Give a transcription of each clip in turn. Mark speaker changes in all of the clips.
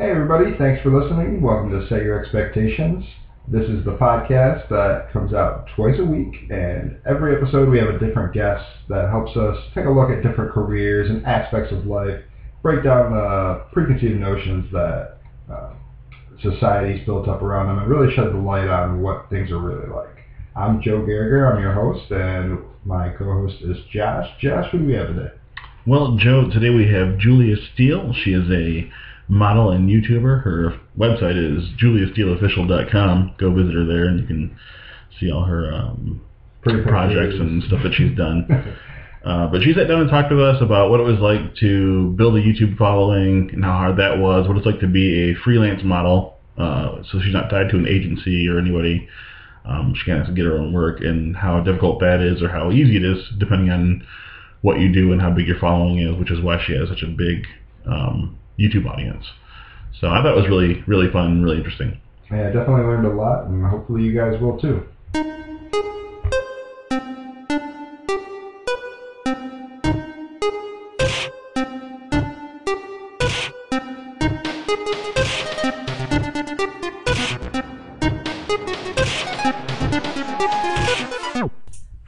Speaker 1: Hey, everybody, thanks for listening. Welcome to Set Your Expectations. This is the podcast that comes out twice a week, and every episode we have a different guest that helps us take a look at different careers and aspects of life, break down the preconceived notions that uh, society's built up around them, and really shed the light on what things are really like. I'm Joe Gallagher, I'm your host, and my co-host is Josh. Josh, who do we have today?
Speaker 2: Well, Joe, today we have Julia Steele. She is a model and YouTuber. Her website is juliasteeleofficial.com. Go visit her there, and you can see all her um,
Speaker 1: Pretty
Speaker 2: projects and stuff that she's done. Uh, but she sat down and talked with us about what it was like to build a YouTube following and how hard that was, what it's like to be a freelance model. Uh, so she's not tied to an agency or anybody. Um, she of get her own work and how difficult that is or how easy it is depending on what you do and how big your following is, which is why she has such a big um, YouTube audience. So I thought it was really, really fun really interesting.
Speaker 1: Yeah, I definitely learned a lot, and hopefully you guys will too.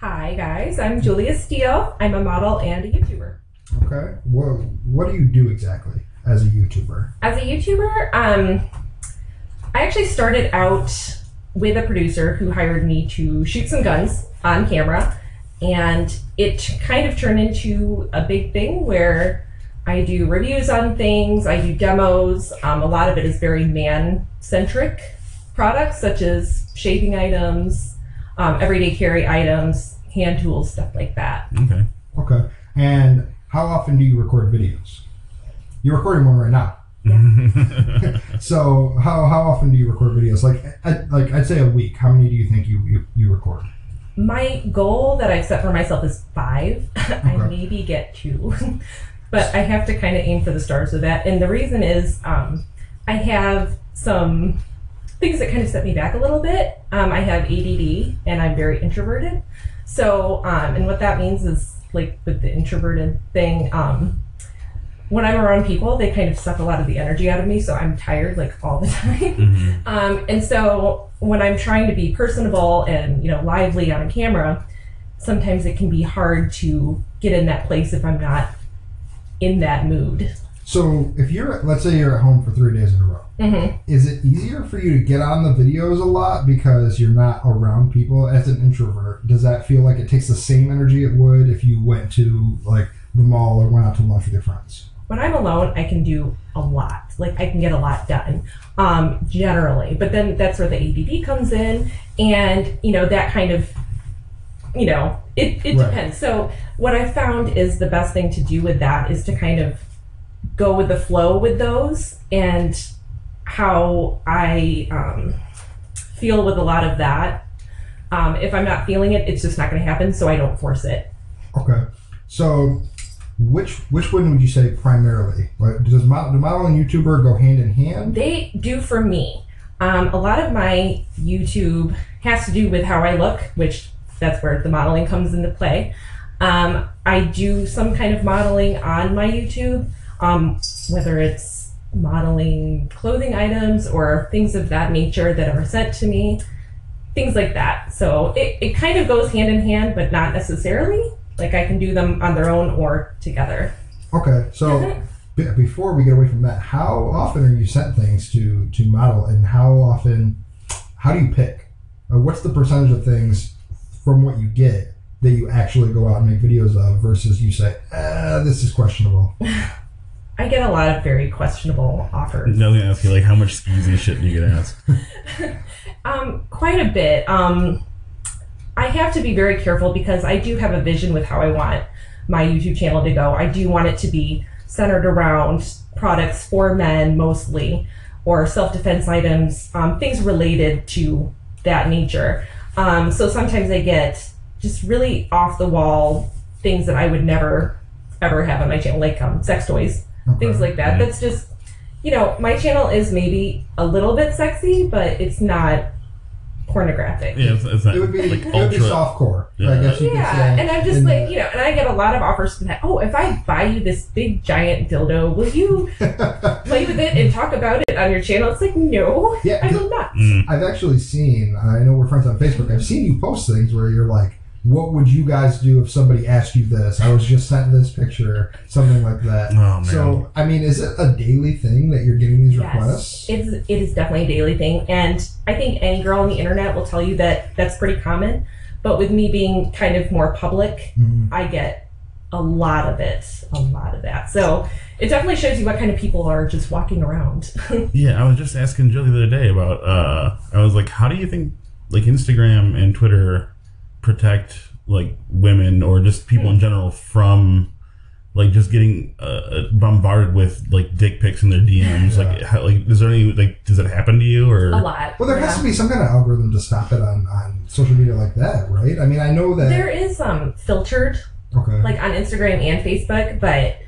Speaker 3: Hi guys, I'm Julia Steele. I'm a model and a YouTuber.
Speaker 4: Okay. What What do you do exactly as a YouTuber?
Speaker 3: As a YouTuber, um, I actually started out with a producer who hired me to shoot some guns on camera, and it kind of turned into a big thing where I do reviews on things, I do demos. Um, a lot of it is very man centric products, such as shaving items, um, everyday carry items, hand tools, stuff like that.
Speaker 2: Okay.
Speaker 4: Okay. And how often do you record videos? You're recording one right now. So how, how often do you record videos? Like I, like I'd say a week. How many do you think you you, you record?
Speaker 3: My goal that I've set for myself is five. I maybe get two, but I have to kind of aim for the stars with that. And the reason is um, I have some things that kind of set me back a little bit. Um, I have ADD and I'm very introverted. So, um, and what that means is like with the introverted thing, um, when I'm around people, they kind of suck a lot of the energy out of me. So I'm tired like all the time.
Speaker 2: Mhm.
Speaker 3: Um, and so when I'm trying to be personable and you know lively on a camera, sometimes it can be hard to get in that place if I'm not in that mood.
Speaker 4: So if you're let's say you're at home for three days in a row,
Speaker 3: hmm
Speaker 4: is it easier for you to get on the videos a lot because you're not around people as an introvert? Does that feel like it takes the same energy it would if you went to like the mall or went out to lunch with your friends?
Speaker 3: When I'm alone, I can do a lot. Like I can get a lot done, um, generally. But then that's where the ADD comes in, and you know that kind of, you know, it, it
Speaker 4: Right.
Speaker 3: depends. So what I found is the best thing to do with that is to kind of go with the flow with those and how I um, feel with a lot of that. Um, if I'm not feeling it, it's just not going to happen. So I don't force it.
Speaker 4: Okay. So, which which one would you say primarily? Does model, do model and YouTuber go hand in hand?
Speaker 3: They do for me. Um, a lot of my YouTube has to do with how I look, which that's where the modeling comes into play. Um, I do some kind of modeling on my YouTube, um, whether it's modeling clothing items or things of that nature that are sent to me, things like that. So it, it kind of goes hand in hand, but not necessarily. Like I can do them on their own or together.
Speaker 4: Okay. So, be- before we get away from that, how often are you sent things to to model, and how often? How do you pick? Uh, what's the percentage of things from what you get that you actually go out and make videos of versus you say, ah, this is questionable?
Speaker 3: I get a lot of very questionable offers.
Speaker 2: No, I ask you like how much skeezy shit do you get asked?
Speaker 3: Um, quite a bit. Um, I have to be very careful because I do have a vision with how I want my YouTube channel to go. I do want it to be centered around products for men mostly, or self defense items, um, things related to that nature. Um, so sometimes I get just really off the wall things that I would never ever have on my channel, like um, sex toys,
Speaker 4: Okay.
Speaker 3: things like that.
Speaker 2: Right.
Speaker 3: That's just, you know, my channel is maybe a little bit sexy, but it's not pornographic.
Speaker 2: Yeah, it's, it's not
Speaker 4: It would be
Speaker 2: like
Speaker 4: it would be
Speaker 2: ultra.
Speaker 4: soft core.
Speaker 2: Yeah.
Speaker 4: I guess you could say.
Speaker 3: and I'm just
Speaker 4: in
Speaker 3: like,
Speaker 4: the-
Speaker 3: you know, and I get a lot of offers from that. Oh, if I buy you this big giant dildo, will you play with it and talk about it on your channel? It's like, no,
Speaker 4: Yeah,
Speaker 3: I will not.
Speaker 2: Mm.
Speaker 4: I've actually seen. I know we're friends on Facebook. I've seen you post things where you're like, "What would you guys do if somebody asked you this?" I was just sent this picture, something like that.
Speaker 2: Oh man.
Speaker 4: So, I mean, is it a daily thing that you're getting these requests?
Speaker 3: Yes, it's it is definitely a daily thing, and I think any girl on the internet will tell you that that's pretty common. But with me being kind of more public,
Speaker 4: Mhm.
Speaker 3: I get a lot of it, a lot of that. So it definitely shows you what kind of people are just walking around.
Speaker 2: Yeah, I was just asking Jill the other day about. Uh, I was like, how do you think like Instagram and Twitter protect like women or just people in general from like just getting uh, bombarded with like dick pics in their DMs? Like, how, like is there any like does it happen to you or?
Speaker 3: a lot.
Speaker 4: Well, there
Speaker 3: yeah.
Speaker 4: has to be some kind of algorithm to stop it on, on social media like that, right? I mean, I know that.
Speaker 3: There is um filtered
Speaker 4: okay.
Speaker 3: like on Instagram and Facebook, but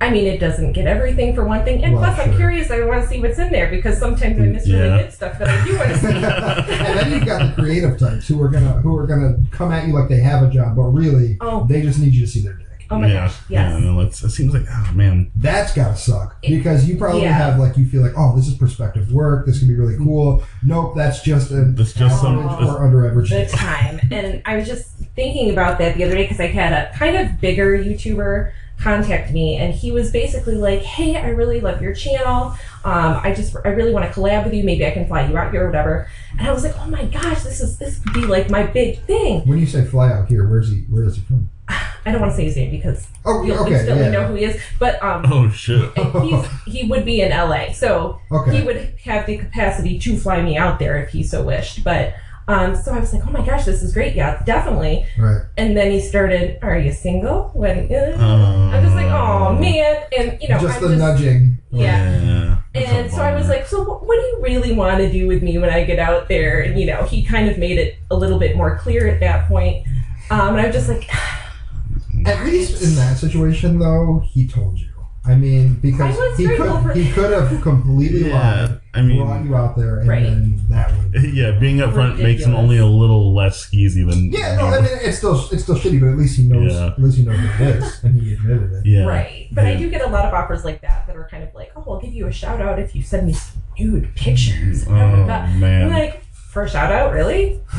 Speaker 3: I mean it doesn't get everything for one thing. And
Speaker 4: Well,
Speaker 3: plus, I'm curious. I want to see what's in there because sometimes I miss
Speaker 2: Yeah.
Speaker 3: really good stuff that I do want to see.
Speaker 4: and then you've got the creative types who are gonna who are gonna come at you like they have a job, but really
Speaker 3: oh,
Speaker 4: they just need you to see their dick.
Speaker 3: oh my
Speaker 2: yeah,
Speaker 3: gosh,
Speaker 2: yeah.
Speaker 3: yes.
Speaker 2: No, it's, it seems like oh man.
Speaker 4: That's gotta suck
Speaker 3: It-
Speaker 4: because you probably
Speaker 3: yeah.
Speaker 4: have like you feel like oh this is prospective work this can be really cool. Nope, that's just a
Speaker 2: That's just some-
Speaker 4: average or under average.
Speaker 3: the time. And I was just thinking about that the other day because I had a kind of bigger YouTuber contact me and he was basically like, Hey, I really love your channel. Um, I just I really want to collab with you. Maybe I can fly you out here or whatever. And I was like, Oh my gosh, this is this could be like my big thing.
Speaker 4: When you say fly out here, where's he? Where is he from?
Speaker 3: I don't want to say his name because
Speaker 4: Oh,
Speaker 3: you'll
Speaker 4: okay,
Speaker 3: instantly
Speaker 4: yeah.
Speaker 3: know who he is. But um
Speaker 2: Oh shit.
Speaker 3: he's, he would be in LA. So he would have the capacity to fly me out there if he so wished. But um, so I was like, oh my gosh, this is great. Yeah, definitely.
Speaker 4: right.
Speaker 3: And then he started, are you single? When uh,
Speaker 2: Um,
Speaker 3: I'm just like, oh man, and you know,
Speaker 4: just
Speaker 3: I'm
Speaker 4: the
Speaker 3: just,
Speaker 4: nudging.
Speaker 3: Yeah.
Speaker 2: That's
Speaker 3: And
Speaker 2: a
Speaker 3: so I was like, so what, what do you really want to do with me when I get out there? And you know, he kind of made it a little bit more clear at that point. Um, and I was just like,
Speaker 4: At least in that situation, though, he told you. I mean, because
Speaker 3: I
Speaker 4: he could he could have completely
Speaker 2: yeah.
Speaker 4: lied,
Speaker 2: I
Speaker 4: brought you out there, and
Speaker 3: Right.
Speaker 4: then that would.
Speaker 2: yeah, being up front makes him only a little less skeezy than.
Speaker 4: Yeah, no, I mean it's still it's still shitty, but at least he knows.
Speaker 2: Yeah.
Speaker 4: At least he knows what it is, and he admitted it.
Speaker 2: yeah.
Speaker 3: right. But I do get a lot of offers like that that are kind of like, oh, I'll give you a shout out if you send me some nude pictures.
Speaker 2: Oh
Speaker 3: Blah, blah, blah. Oh, I'm
Speaker 2: man.
Speaker 3: like, for a shout out, really?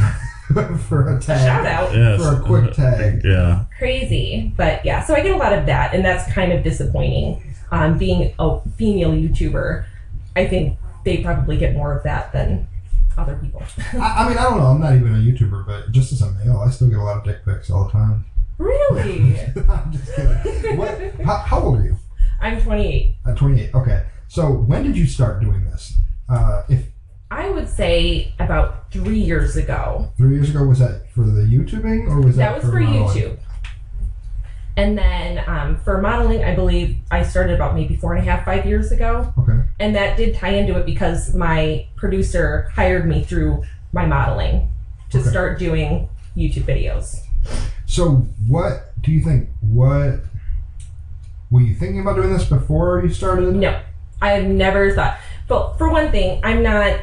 Speaker 4: for a
Speaker 3: A
Speaker 4: tag.
Speaker 3: shout out.
Speaker 2: Yes.
Speaker 4: for a quick tag.
Speaker 2: Yeah.
Speaker 3: crazy but yeah so i get a lot of that and that's kind of disappointing um, being a female youtuber i think they probably get more of that than other people
Speaker 4: I, I mean, I don't know. I'm not even a YouTuber, but just as a male, I still get a lot of dick pics all the time.
Speaker 3: really
Speaker 4: I'm just kidding. What? How, how old are you?
Speaker 3: i'm 28
Speaker 4: Uh, 28. Okay. So when did you start doing this? Uh, if
Speaker 3: i would say about three years ago
Speaker 4: three years ago was that for the YouTubing or was that,
Speaker 3: that was for
Speaker 4: modeling?
Speaker 3: youtube and then um, for modeling i believe i started about maybe four and a half five years ago
Speaker 4: Okay.
Speaker 3: and that did tie into it because my producer hired me through my modeling to
Speaker 4: Okay.
Speaker 3: start doing youtube videos
Speaker 4: So what do you think? What were you thinking about doing this before you started?
Speaker 3: No, I have never thought. But for one thing, I'm not.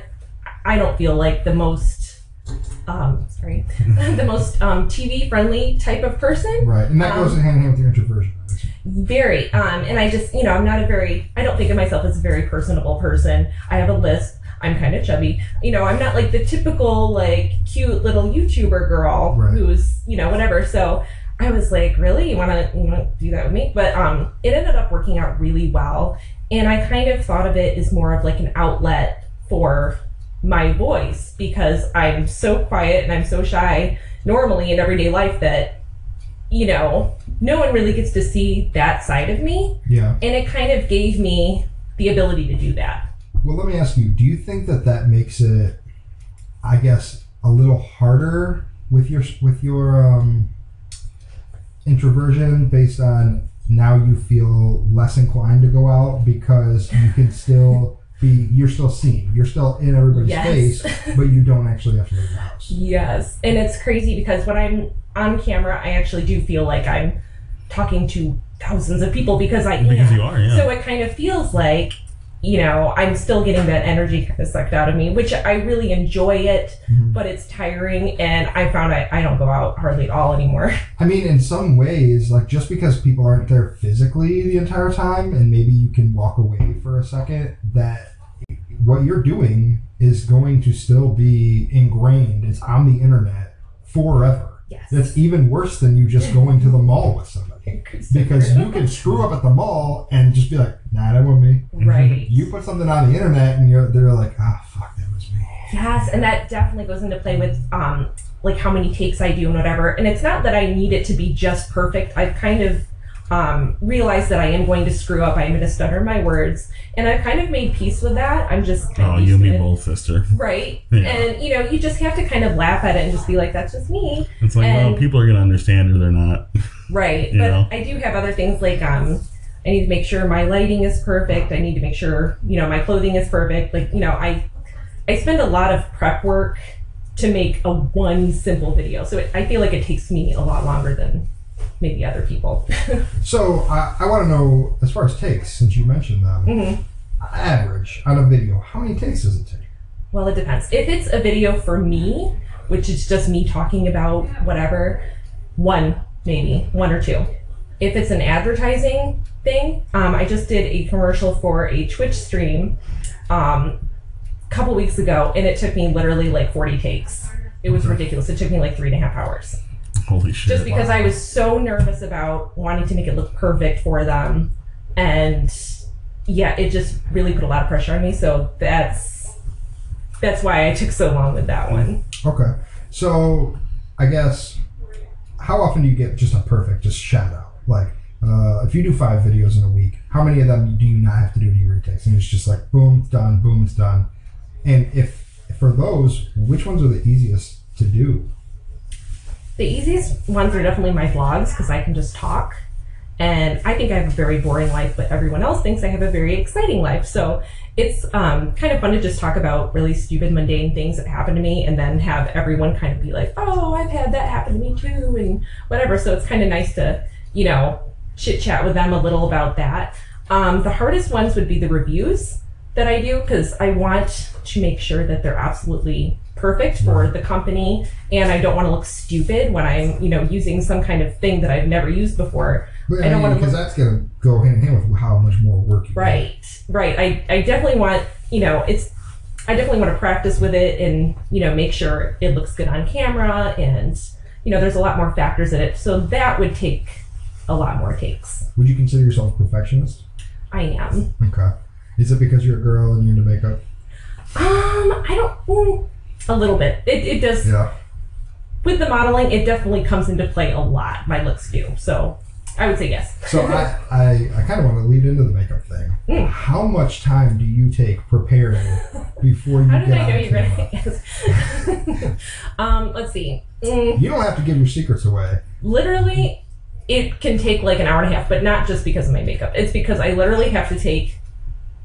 Speaker 3: I don't feel like the most. Um, sorry, the most um, TV friendly type of person.
Speaker 4: Right, and that goes
Speaker 3: Um,
Speaker 4: hand in hand with your introversion.
Speaker 3: Very. Um, and I just, you know, I'm not a very. I don't think of myself as a very personable person. I have a list. I'm kind of chubby. You know, I'm not like the typical like cute little YouTuber girl
Speaker 4: Right.
Speaker 3: who's you know whatever. So I was like, really, you want to you want to do that with me? But um, it ended up working out really well, and I kind of thought of it as more of like an outlet for my voice because I'm so quiet and I'm so shy normally in everyday life that you know no one really gets to see that side of me
Speaker 4: Yeah.
Speaker 3: and it kind of gave me the ability to do that
Speaker 4: Well, let me ask you: Do you think that that makes it, I guess, a little harder with your with your um, introversion based on now you feel less inclined to go out because you can still be you're still seen, you're still in everybody's
Speaker 3: yes
Speaker 4: face, but you don't actually have to leave the house.
Speaker 3: yes and it's crazy because when i'm on camera i actually do feel like i'm talking to thousands of people because i
Speaker 2: Because
Speaker 3: am
Speaker 2: you are, yeah.
Speaker 3: so it kind of feels like you know, I'm still getting that energy kind of sucked out of me, which I really enjoy it,
Speaker 4: Mhm.
Speaker 3: but it's tiring. And I found I, I don't go out hardly at all anymore.
Speaker 4: I mean, in some ways, like just because people aren't there physically the entire time, and maybe you can walk away for a second, that what you're doing is going to still be ingrained. It's on the internet forever.
Speaker 3: Yes.
Speaker 4: That's even worse than you just going to the mall with somebody. Because you can screw up at the mall and just be like, nah, that wasn't me.
Speaker 3: right.
Speaker 4: You put something on the internet and you're they're like, ah, fuck, that was me.
Speaker 3: Yes, and that definitely goes into play with um like how many takes I do and whatever. And it's not that I need it to be just perfect. I've kind of um, realized that I am going to screw up. I'm going to stutter my words, and I've kind of made peace with that. I'm just kind
Speaker 2: Oh, you and me both, sister.
Speaker 3: right?
Speaker 2: Yeah.
Speaker 3: And you know, you just have to kind of laugh at it and just be like, "That's just me."
Speaker 2: It's like,
Speaker 3: And-
Speaker 2: well, people are gonna understand or they're not.
Speaker 3: Right. But
Speaker 2: know?
Speaker 3: I do have other things like um I need to make sure my lighting is perfect. I need to make sure, you know, my clothing is perfect. Like, you know, I I spend a lot of prep work to make a one simple video. So it, I feel like it takes me a lot longer than maybe other people.
Speaker 4: So I, I want to know, as far as takes, since you mentioned them,
Speaker 3: hmm
Speaker 4: average on a video, how many takes does it take?
Speaker 3: Well, it depends. If it's a video for me, which is just me talking about whatever, one maybe, one or two. If it's an advertising thing, um, I just did a commercial for a Twitch stream um, a couple weeks ago, and it took me literally like 40 takes. It was
Speaker 4: Okay.
Speaker 3: ridiculous. It took me like three and a half hours.
Speaker 2: Holy shit.
Speaker 3: Just because I was so nervous about wanting to make it look perfect for them. And yeah, it just really put a lot of pressure on me. So that's that's why I took so long with that one.
Speaker 4: Okay. So I guess, how often do you get just a perfect, just shout out? Like, uh, if you do five videos in a week, how many of them do you not have to do any retakes? And it's just like, boom, it's done, boom, it's done. And if, for those, which ones are the easiest to do?
Speaker 3: The easiest ones are definitely my vlogs because I can just talk. And I think I have a very boring life, but everyone else thinks I have a very exciting life. So it's um, kind of fun to just talk about really stupid, mundane things that happen to me and then have everyone kind of be like, oh, I've had that happen to me too, and whatever. So it's kind of nice to, you know, chit chat with them a little about that. Um, the hardest ones would be the reviews that I do because I want to make sure that they're absolutely perfect for the company and I don't want to look stupid when I'm, you know, using some kind of thing that I've never used before.
Speaker 4: But,
Speaker 3: I don't wanna
Speaker 4: because
Speaker 3: look-
Speaker 4: that's going to go hand in hand with how much more work you get.
Speaker 3: Right. Right. I, I definitely want, you know, it's I definitely want to practice with it and, you know, make sure it looks good on camera and, you know, there's a lot more factors in it. So that would take a lot more takes.
Speaker 4: Would you consider yourself a perfectionist?
Speaker 3: I am.
Speaker 4: Okay. Is it because you're a girl and you're into makeup?
Speaker 3: Um, I don't a little bit. It it does
Speaker 4: Yeah.
Speaker 3: with the modeling, it definitely comes into play a lot. My looks do. So I would say yes.
Speaker 4: So I, I, I kind of want to lead into the makeup thing.
Speaker 3: Mm.
Speaker 4: How much time do you take preparing before you
Speaker 3: How did
Speaker 4: get
Speaker 3: I
Speaker 4: on
Speaker 3: know you were
Speaker 4: camera?
Speaker 3: yes. um, let's see. Mm,
Speaker 4: You don't have to give your secrets away.
Speaker 3: literally it can take like an hour and a half but not just because of my makeup it's because i literally have to take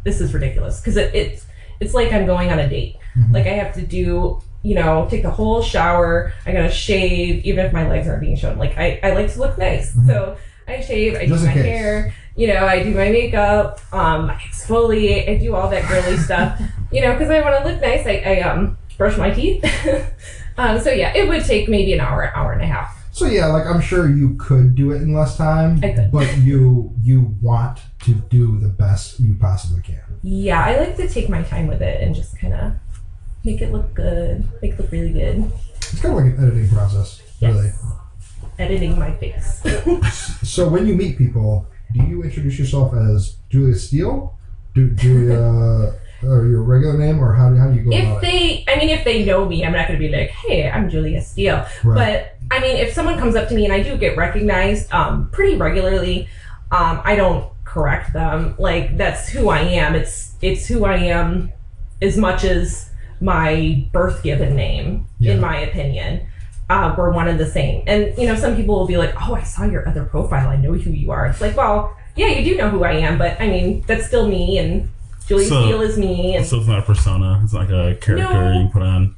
Speaker 3: this is ridiculous because it, it's it's like i'm going on a date
Speaker 4: Mhm.
Speaker 3: like i have to do you know take the whole shower i gotta shave even if my legs aren't being shown like i, I like to look nice
Speaker 4: Mhm.
Speaker 3: so i shave i
Speaker 4: Just
Speaker 3: do my
Speaker 4: case.
Speaker 3: hair you know i do my makeup um i exfoliate i do all that girly stuff you know because i want to look nice I, I um brush my teeth um so yeah it would take maybe an hour hour and a half
Speaker 4: So yeah, like I'm sure you could do it in less time,
Speaker 3: I could.
Speaker 4: but you you want to do the best you possibly can.
Speaker 3: Yeah, I like to take my time with it and just kind of make it look good, make it look really good.
Speaker 4: It's kind of like an editing process, really.
Speaker 3: Editing my face.
Speaker 4: So when you meet people, do you introduce yourself as Julia Steele, do Julia, or your regular name, or how do how do you go
Speaker 3: if
Speaker 4: about it?
Speaker 3: they, I mean, if they know me, I'm not going to be like, hey, I'm Julia Steele.
Speaker 4: Right.
Speaker 3: But I mean, if someone comes up to me and I do get recognized um, pretty regularly, um, I don't correct them. Like that's who I am. It's it's who I am, as much as my birth given name,
Speaker 4: Yeah.
Speaker 3: in my opinion. Uh, we're one and the same. And you know, some people will be like, "Oh, I saw your other profile. I know who you are." It's like, well, yeah, you do know who I am, but I mean, that's still me, and Julia
Speaker 2: So-
Speaker 3: Steele is me, and
Speaker 2: So it's not a persona. It's not like a character
Speaker 3: No.
Speaker 2: you put on.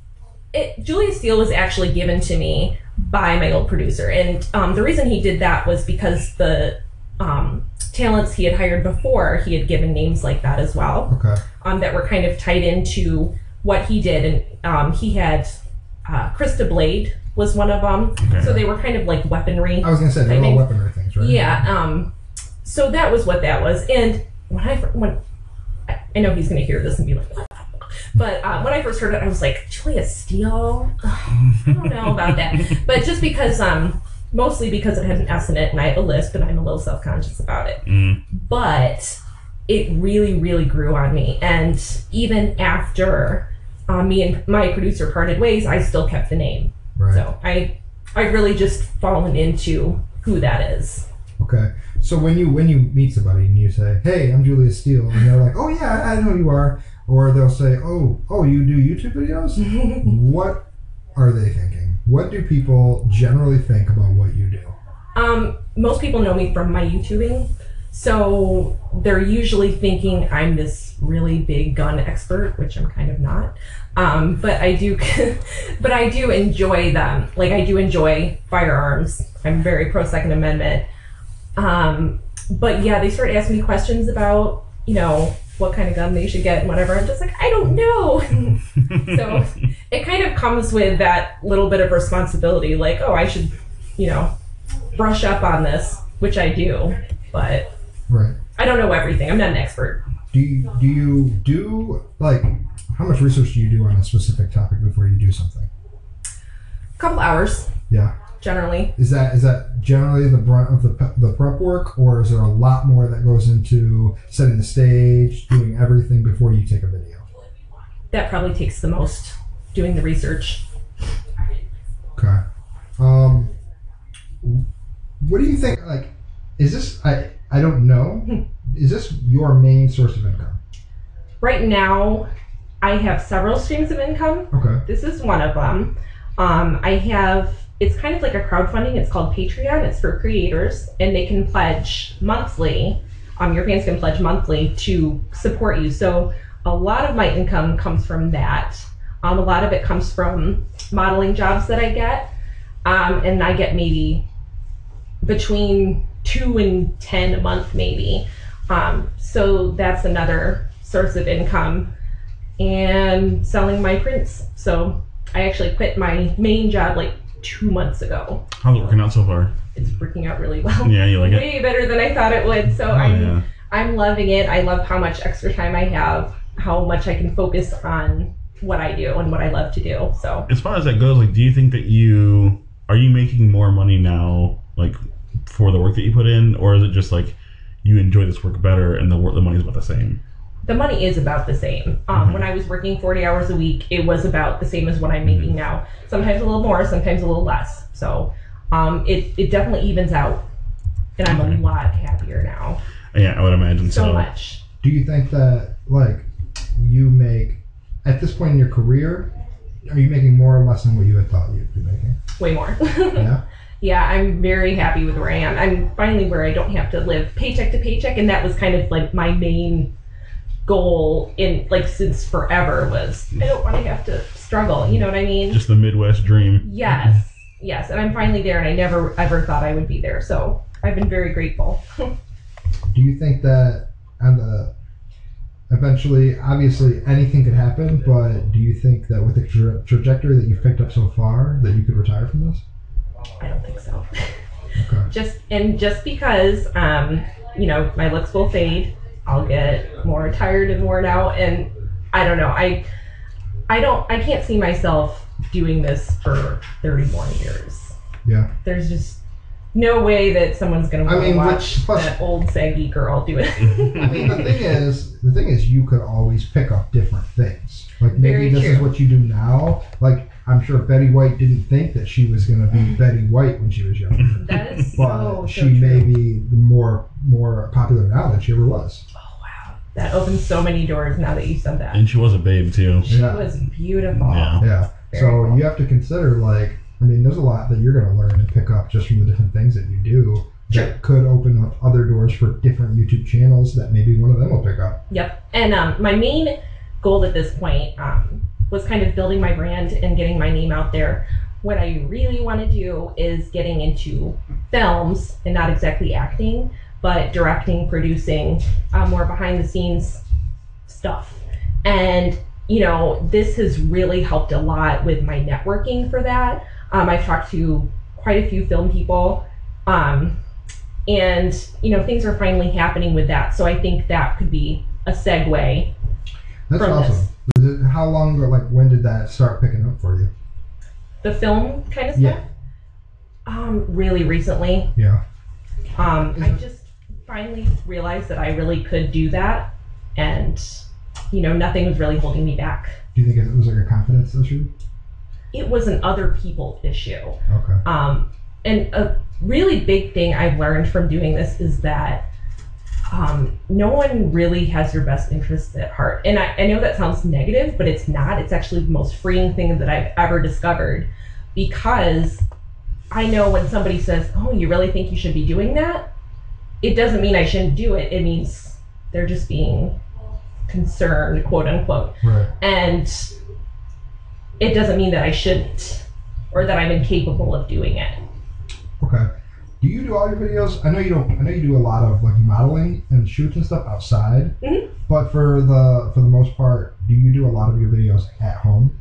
Speaker 3: it, Julia Steele was actually given to me by my old producer, and um, the reason he did that was because the um, talents he had hired before, he had given names like that as well
Speaker 4: Okay.
Speaker 3: um, that were kind of tied into what he did. And um, he had uh, Krista Blade was one of them.
Speaker 2: Okay.
Speaker 3: So they were kind of like weaponry.
Speaker 4: I was gonna say they were
Speaker 3: all
Speaker 4: weaponry things, right?
Speaker 3: Yeah. Um, so that was what that was. And when I when I- know he's going to hear this and be like, what? But uh, when I first heard it, I was like, Julia Steele. Ugh, I don't know about that. But just because, um, mostly because it had an S in it, and I have a lisp, and I'm a little self conscious about it
Speaker 2: Mm.
Speaker 3: but it really really grew on me and even after uh, me and my producer parted ways i still kept the name
Speaker 4: Right.
Speaker 3: so i i really just fallen into who that is
Speaker 4: Okay. So when you when you meet somebody and you say, "Hey, I'm Julia Steele," and they're like, "Oh yeah, I know who you are," or they'll say, "Oh, oh, you do YouTube videos?" what are they thinking? What do people generally think about what you do?
Speaker 3: um, most people know me from my youtubing so they're usually thinking i'm this really big gun expert which i'm kind of not. Um, but i do but i do enjoy them. Like i do enjoy firearms. I'm very pro second amendment. Um, but yeah they start asking me questions about you know what kind of gun they should get and whatever i'm just like i don't know so it kind of comes with that little bit of responsibility like oh i should you know brush up on this which i do but
Speaker 4: Right.
Speaker 3: i don't know everything i'm not an expert
Speaker 4: Do you do you do like how much research do you do on a specific topic before you do something?
Speaker 3: a couple hours
Speaker 4: Yeah.
Speaker 3: Generally
Speaker 4: Is that is that generally the brunt of the the prep work, or is there a lot more that goes into setting the stage, doing everything before you take a video?
Speaker 3: that probably takes the most doing the research
Speaker 4: Okay. Um, what do you think? Like, is this? I I don't know. Is this your main source of income?
Speaker 3: right now i have several streams of income
Speaker 4: Okay.
Speaker 3: this is one of them um, i have it's kind of like a crowdfunding. It's called patreon. It's for creators and they can pledge monthly um, your fans can pledge monthly to support you. So a lot of my income comes from that. Um, a lot of it comes from modeling jobs that i get. Um, and i get maybe between two and ten a month maybe. Um, so that's another source of income. And selling my prints. So I actually quit my main job like two months ago.
Speaker 2: How's it working out so far?
Speaker 3: It's working out really well.
Speaker 2: Yeah, you like it?
Speaker 3: Way better than I thought it would. So
Speaker 2: Oh,
Speaker 3: I'm
Speaker 2: yeah.
Speaker 3: I'm loving it. I love how much extra time I have, how much I can focus on what I do and what I love to do. So
Speaker 2: As far as that goes, like, do you think that you are you making more money now, like, for the work that you put in, or is it just like you enjoy this work better and the work, the money's about the same?
Speaker 3: The money is about the same. Um,
Speaker 2: Mhm.
Speaker 3: When I was working 40 hours a week, it was about the same as what I'm making now. Sometimes a little more, sometimes a little less. So um, it, it definitely evens out. And I'm
Speaker 2: Okay.
Speaker 3: a lot happier now.
Speaker 2: Yeah, I would imagine so.
Speaker 3: So much.
Speaker 4: Do you think that like you make at this point in your career, are you making more or less than what you had thought you'd be making?
Speaker 3: Way more.
Speaker 4: Yeah.
Speaker 3: yeah, I'm very happy with where I am. I'm finally where I don't have to live paycheck to paycheck. And that was kind of like my main goal in like since forever was I don't want to have to struggle. You know what I mean?
Speaker 2: Just the Midwest dream.
Speaker 3: Yes, yes, and I'm finally there, and I never ever thought I would be there. So I've been very grateful.
Speaker 4: Do you think that on the eventually, obviously anything could happen, but do you think that with the tra- trajectory that you've picked up so far, that you could retire from this?
Speaker 3: I don't think so.
Speaker 4: Okay.
Speaker 3: Just and just because um, you know my looks will fade, I'll get more tired and worn out, and I don't know. I I don't. I can't see myself doing this for 30 more years.
Speaker 4: Yeah.
Speaker 3: There's just no way that someone's gonna
Speaker 4: I mean,
Speaker 3: watch
Speaker 4: which- plus-
Speaker 3: that old saggy girl do it.
Speaker 4: I mean, the thing is, the thing is, you could always pick up different things. Like maybe
Speaker 3: Very
Speaker 4: this is what you do now. Like I'm sure Betty White didn't think that she was going to be Betty White when she was young,
Speaker 3: that is
Speaker 4: but
Speaker 3: so,
Speaker 4: she
Speaker 3: so true.
Speaker 4: may be more more popular now than she ever was.
Speaker 3: Oh wow, that opens so many doors now that you said that.
Speaker 2: And she was a babe too.
Speaker 3: She
Speaker 4: Yeah.
Speaker 3: was beautiful.
Speaker 2: Yeah.
Speaker 4: Yeah. So
Speaker 3: cool.
Speaker 4: you have to consider like I mean, there's a lot that you're going to learn and pick up just from the different things that you do.
Speaker 3: Sure.
Speaker 4: That could open up other doors for different YouTube channels that maybe one of them will pick up.
Speaker 3: Yep. And um, my main goal at this point um, was kind of building my brand and getting my name out there. What I really want to do is getting into films and not exactly acting, but directing, producing, uh, more behind the scenes stuff. And, you know, this has really helped a lot with my networking for that. Um, I've talked to quite a few film people. Um, and, you know, things are finally happening with that. So I think that could be a segue.
Speaker 4: That's
Speaker 3: From
Speaker 4: awesome. Is it, how long ago, like, when did that start picking up for you?
Speaker 3: The film kind of stuff. Yeah. Um, really recently.
Speaker 4: Yeah.
Speaker 3: Um,
Speaker 4: Is
Speaker 3: I
Speaker 4: it-
Speaker 3: just finally realized that I really could do that, and you know, nothing was really holding me back.
Speaker 4: Do you think it was like a confidence issue?
Speaker 3: It was an other people issue.
Speaker 4: Okay.
Speaker 3: Um, and a really big thing I've learned from doing this is that um, no one really has your best interests at heart. And I, I know that sounds negative, but it's not. It's actually the most freeing thing that I've ever discovered because I know when somebody says, Oh, you really think you should be doing that? It doesn't mean I shouldn't do it. It means they're just being concerned, quote unquote.
Speaker 4: Right.
Speaker 3: And it doesn't mean that I shouldn't or that I'm incapable of doing it.
Speaker 4: Okay. Do you do all your videos? I know you don't. I know you do a lot of like modeling and shoots and stuff outside.
Speaker 3: Mhm.
Speaker 4: But for the for the most part, do you do a lot of your videos at home?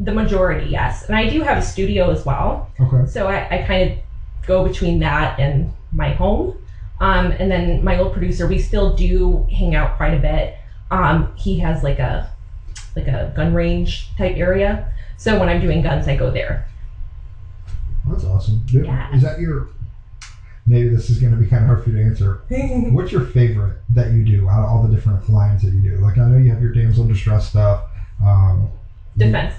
Speaker 3: The majority, yes. And I do have a studio as well.
Speaker 4: Okay.
Speaker 3: So I, I kind of go between that and my home. Um, and then my old producer, we still do hang out quite a bit. Um, he has like a like a gun range type area. So when I'm doing guns, I go there.
Speaker 4: That's awesome.
Speaker 3: Yeah.
Speaker 4: Is that your? Maybe this is going to be kind of hard for you to answer. What's your favorite that you do out of all the different lines that you do? Like I know you have your damsel in distress stuff. Um,
Speaker 3: Defense.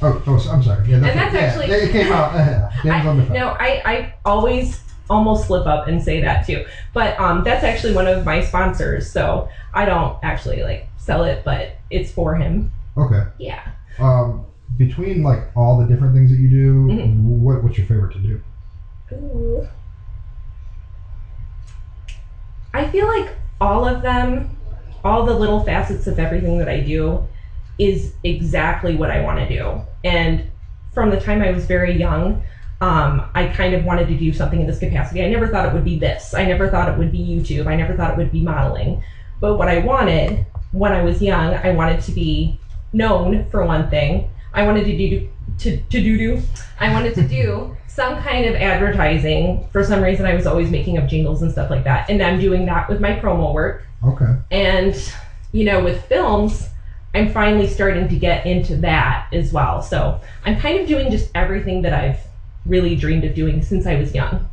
Speaker 4: Oh, oh, I'm sorry. Yeah,
Speaker 3: And that's
Speaker 4: yeah,
Speaker 3: actually-
Speaker 4: it came out. damsel
Speaker 3: I,
Speaker 4: defense.
Speaker 3: no, I, I always almost slip up and say that too. But um, that's actually one of my sponsors. So I don't actually like sell it, but it's for him.
Speaker 4: Okay.
Speaker 3: Yeah.
Speaker 4: Um, between like all the different things that you do,
Speaker 3: Mhm.
Speaker 4: what what's your favorite to do?
Speaker 3: Ooh. I feel like all of them, all the little facets of everything that I do, is exactly what I want to do. And from the time I was very young, um, I kind of wanted to do something in this capacity. I never thought it would be this. I never thought it would be YouTube. I never thought it would be modeling. But what I wanted when I was young, I wanted to be known for one thing. I wanted to do to, to do do. I wanted to do some kind of advertising. For some reason, I was always making up jingles and stuff like that. And I'm doing that with my promo work.
Speaker 4: Okay.
Speaker 3: And, you know, with films, I'm finally starting to get into that as well. So I'm kind of doing just everything that I've really dreamed of doing since I was young.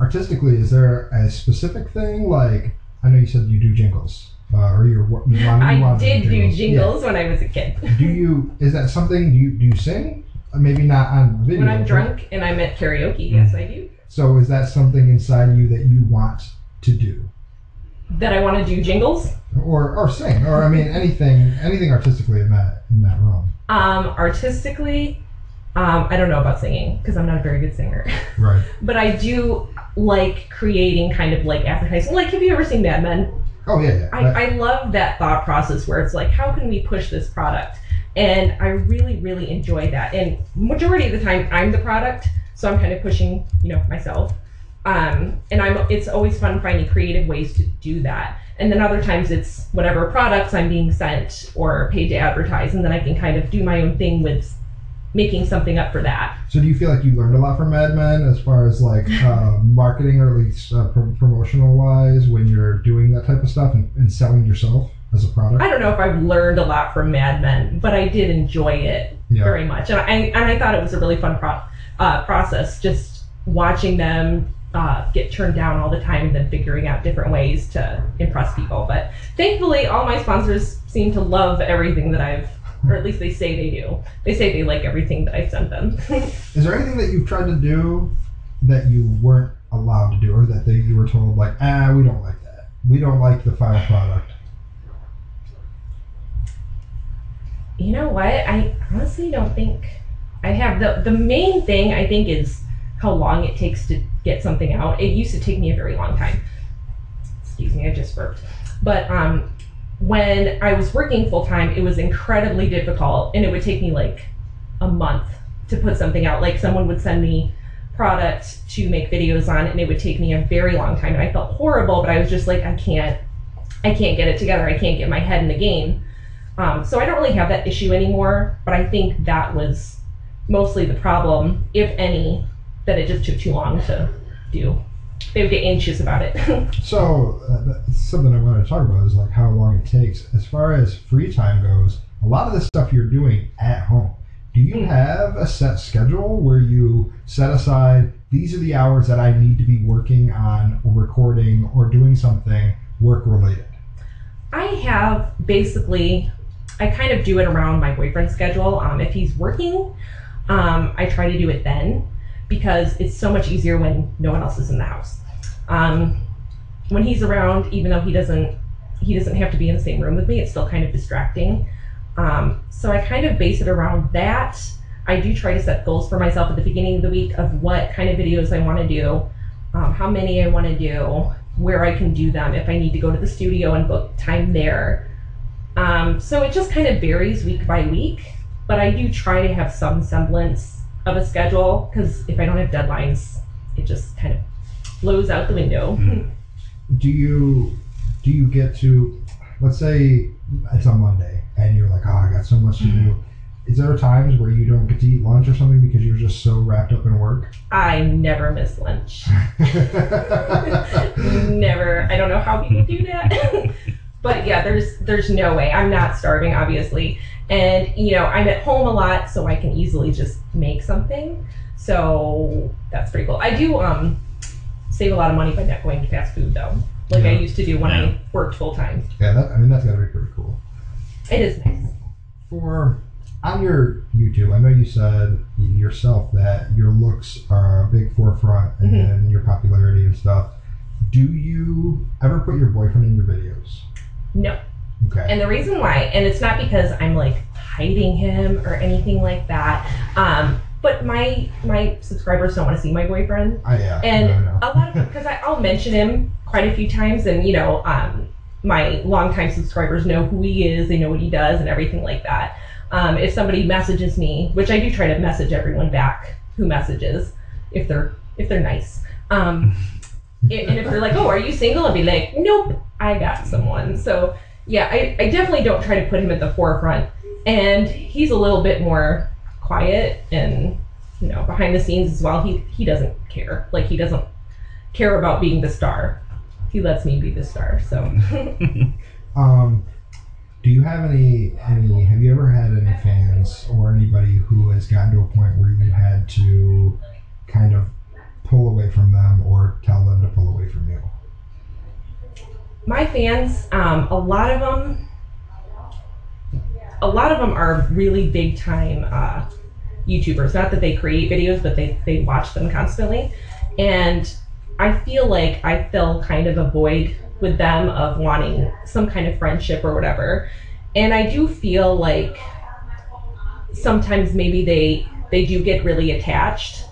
Speaker 4: Artistically, is there a specific thing like I know you said you do jingles, uh, or what you you
Speaker 3: I did do
Speaker 4: jingles.
Speaker 3: jingles when I was a kid.
Speaker 4: Do you? Is that something? Do you do you sing? Uh, Maybe not on video.
Speaker 3: When I'm drunk and I'm at karaoke, yes, I do.
Speaker 4: So is that something inside you that you want to do,
Speaker 3: That I want to do jingles.
Speaker 4: or or sing, or I mean anything anything artistically in that in that realm?
Speaker 3: Um, artistically, um, I don't know about singing because I'm not a very good singer.
Speaker 4: Right.
Speaker 3: but I do like creating kind of like advertising. Like, have you ever seen Mad Men?
Speaker 4: Oh yeah, yeah.
Speaker 3: I, I love that thought process where it's like, how can we push this product? And I really, really enjoy that. And majority of the time, I'm the product, so I'm kind of pushing, you know, myself. Um, and I'm. It's always fun finding creative ways to do that. And then other times, it's whatever products I'm being sent or paid to advertise, and then I can kind of do my own thing with making something up for that.
Speaker 4: So do you feel like you learned a lot from Mad Men as far as like uh, marketing or at least uh, pro- promotional wise when you're doing that type of stuff and, and selling yourself as a product?
Speaker 3: I don't know if I've learned a lot from Mad Men, but I did enjoy it
Speaker 4: Yeah.
Speaker 3: very much, and I and I thought it was a really fun pro- uh, process just watching them uh, get turned down all the time and then figuring out different ways to impress people. But thankfully, all my sponsors seem to love everything that I've, or at least they say they do. They say they like everything that I've sent them.
Speaker 4: Is there anything that you've tried to do that you weren't allowed to do or that they, you were told like, ah, we don't like that. We don't like the final product.
Speaker 3: You know what? I honestly don't think I have the the main thing I think is how long it takes to get something out. It used to take me a very long time. Excuse me, I just burped. But um when I was working full time, it was incredibly difficult and it would take me like a month to put something out. Like someone would send me product to make videos on, and it would take me a very long time, and I felt horrible. But I was just like, I can't, I can't get it together. I can't get my head in the game. Um, so I don't really have that issue anymore. But I think that was mostly the problem, if any, that it just took too long to do. They would get anxious about it.
Speaker 4: So uh, something I wanted to talk about is like how long it takes. As far as free time goes, a lot of the stuff you're doing at home. Do you
Speaker 3: Mm.
Speaker 4: have a set schedule where you set aside these are the hours that I need to be working on or recording or doing something work related?
Speaker 3: I have basically, I kind of do it around my boyfriend's schedule. Um, if he's working, um, I try to do it then because it's so much easier when no one else is in the house. Um, when he's around, even though he doesn't, he doesn't have to be in the same room with me. It's still kind of distracting. Um, so I kind of base it around that. I do try to set goals for myself at the beginning of the week of what kind of videos I want to do, um, how many I want to do, where I can do them, if I need to go to the studio and book time there. Um, so it just kind of varies week by week, but I do try to have some semblance of a schedule because if I don't have deadlines, it just kind of blows out the window.
Speaker 2: Mm.
Speaker 4: Do you do you get to let's say it's on Monday and you're like, oh, I got so much to do. Is there times where you don't get to eat lunch or something because you're just so wrapped up in work?
Speaker 3: I never miss lunch. never. I don't know how people do that. but yeah, there's there's no way. I'm not starving, obviously. And you know, I'm at home a lot, so I can easily just make something. So that's pretty cool. I do um save a lot of money by not going to fast food though. Like I used to do when
Speaker 2: Yeah.
Speaker 3: I worked full time.
Speaker 4: yeah, that, I mean that's gotta be pretty cool.
Speaker 3: It is nice.
Speaker 4: For on your YouTube, I know you said yourself that your looks are a big forefront and your popularity and stuff. Do you ever put your boyfriend in your videos?
Speaker 3: No.
Speaker 4: Okay.
Speaker 3: And the reason why, and it's not because I'm like hiding him or anything like that. Um, but my my subscribers don't want to see my boyfriend.
Speaker 4: I, yeah.
Speaker 3: And
Speaker 4: no, no.
Speaker 3: a lot of because I'll mention him quite a few times, and you know, um, my longtime subscribers know who he is, they know what he does, and everything like that. Um, if somebody messages me, which I do try to message everyone back who messages, if they're if they're nice. Um, and if they're like, "Oh, are you single?" I'll be like, "Nope, I got someone." So yeah, I, I definitely don't try to put him at the forefront, and he's a little bit more quiet and you know behind the scenes as well. He he doesn't care, like he doesn't care about being the star. He lets me be the star. So
Speaker 4: Um, do you have any any? Have you ever had any fans or anybody who has gotten to a point where you had to kind of pull away from them or tell them to pull away from you?
Speaker 3: My fans, um, a lot of them, a lot of them are really big time uh, YouTubers. Not that they create videos, but they they watch them constantly, and I feel like I fill kind of a void with them of wanting some kind of friendship or whatever. And I do feel like sometimes maybe they they do get really attached.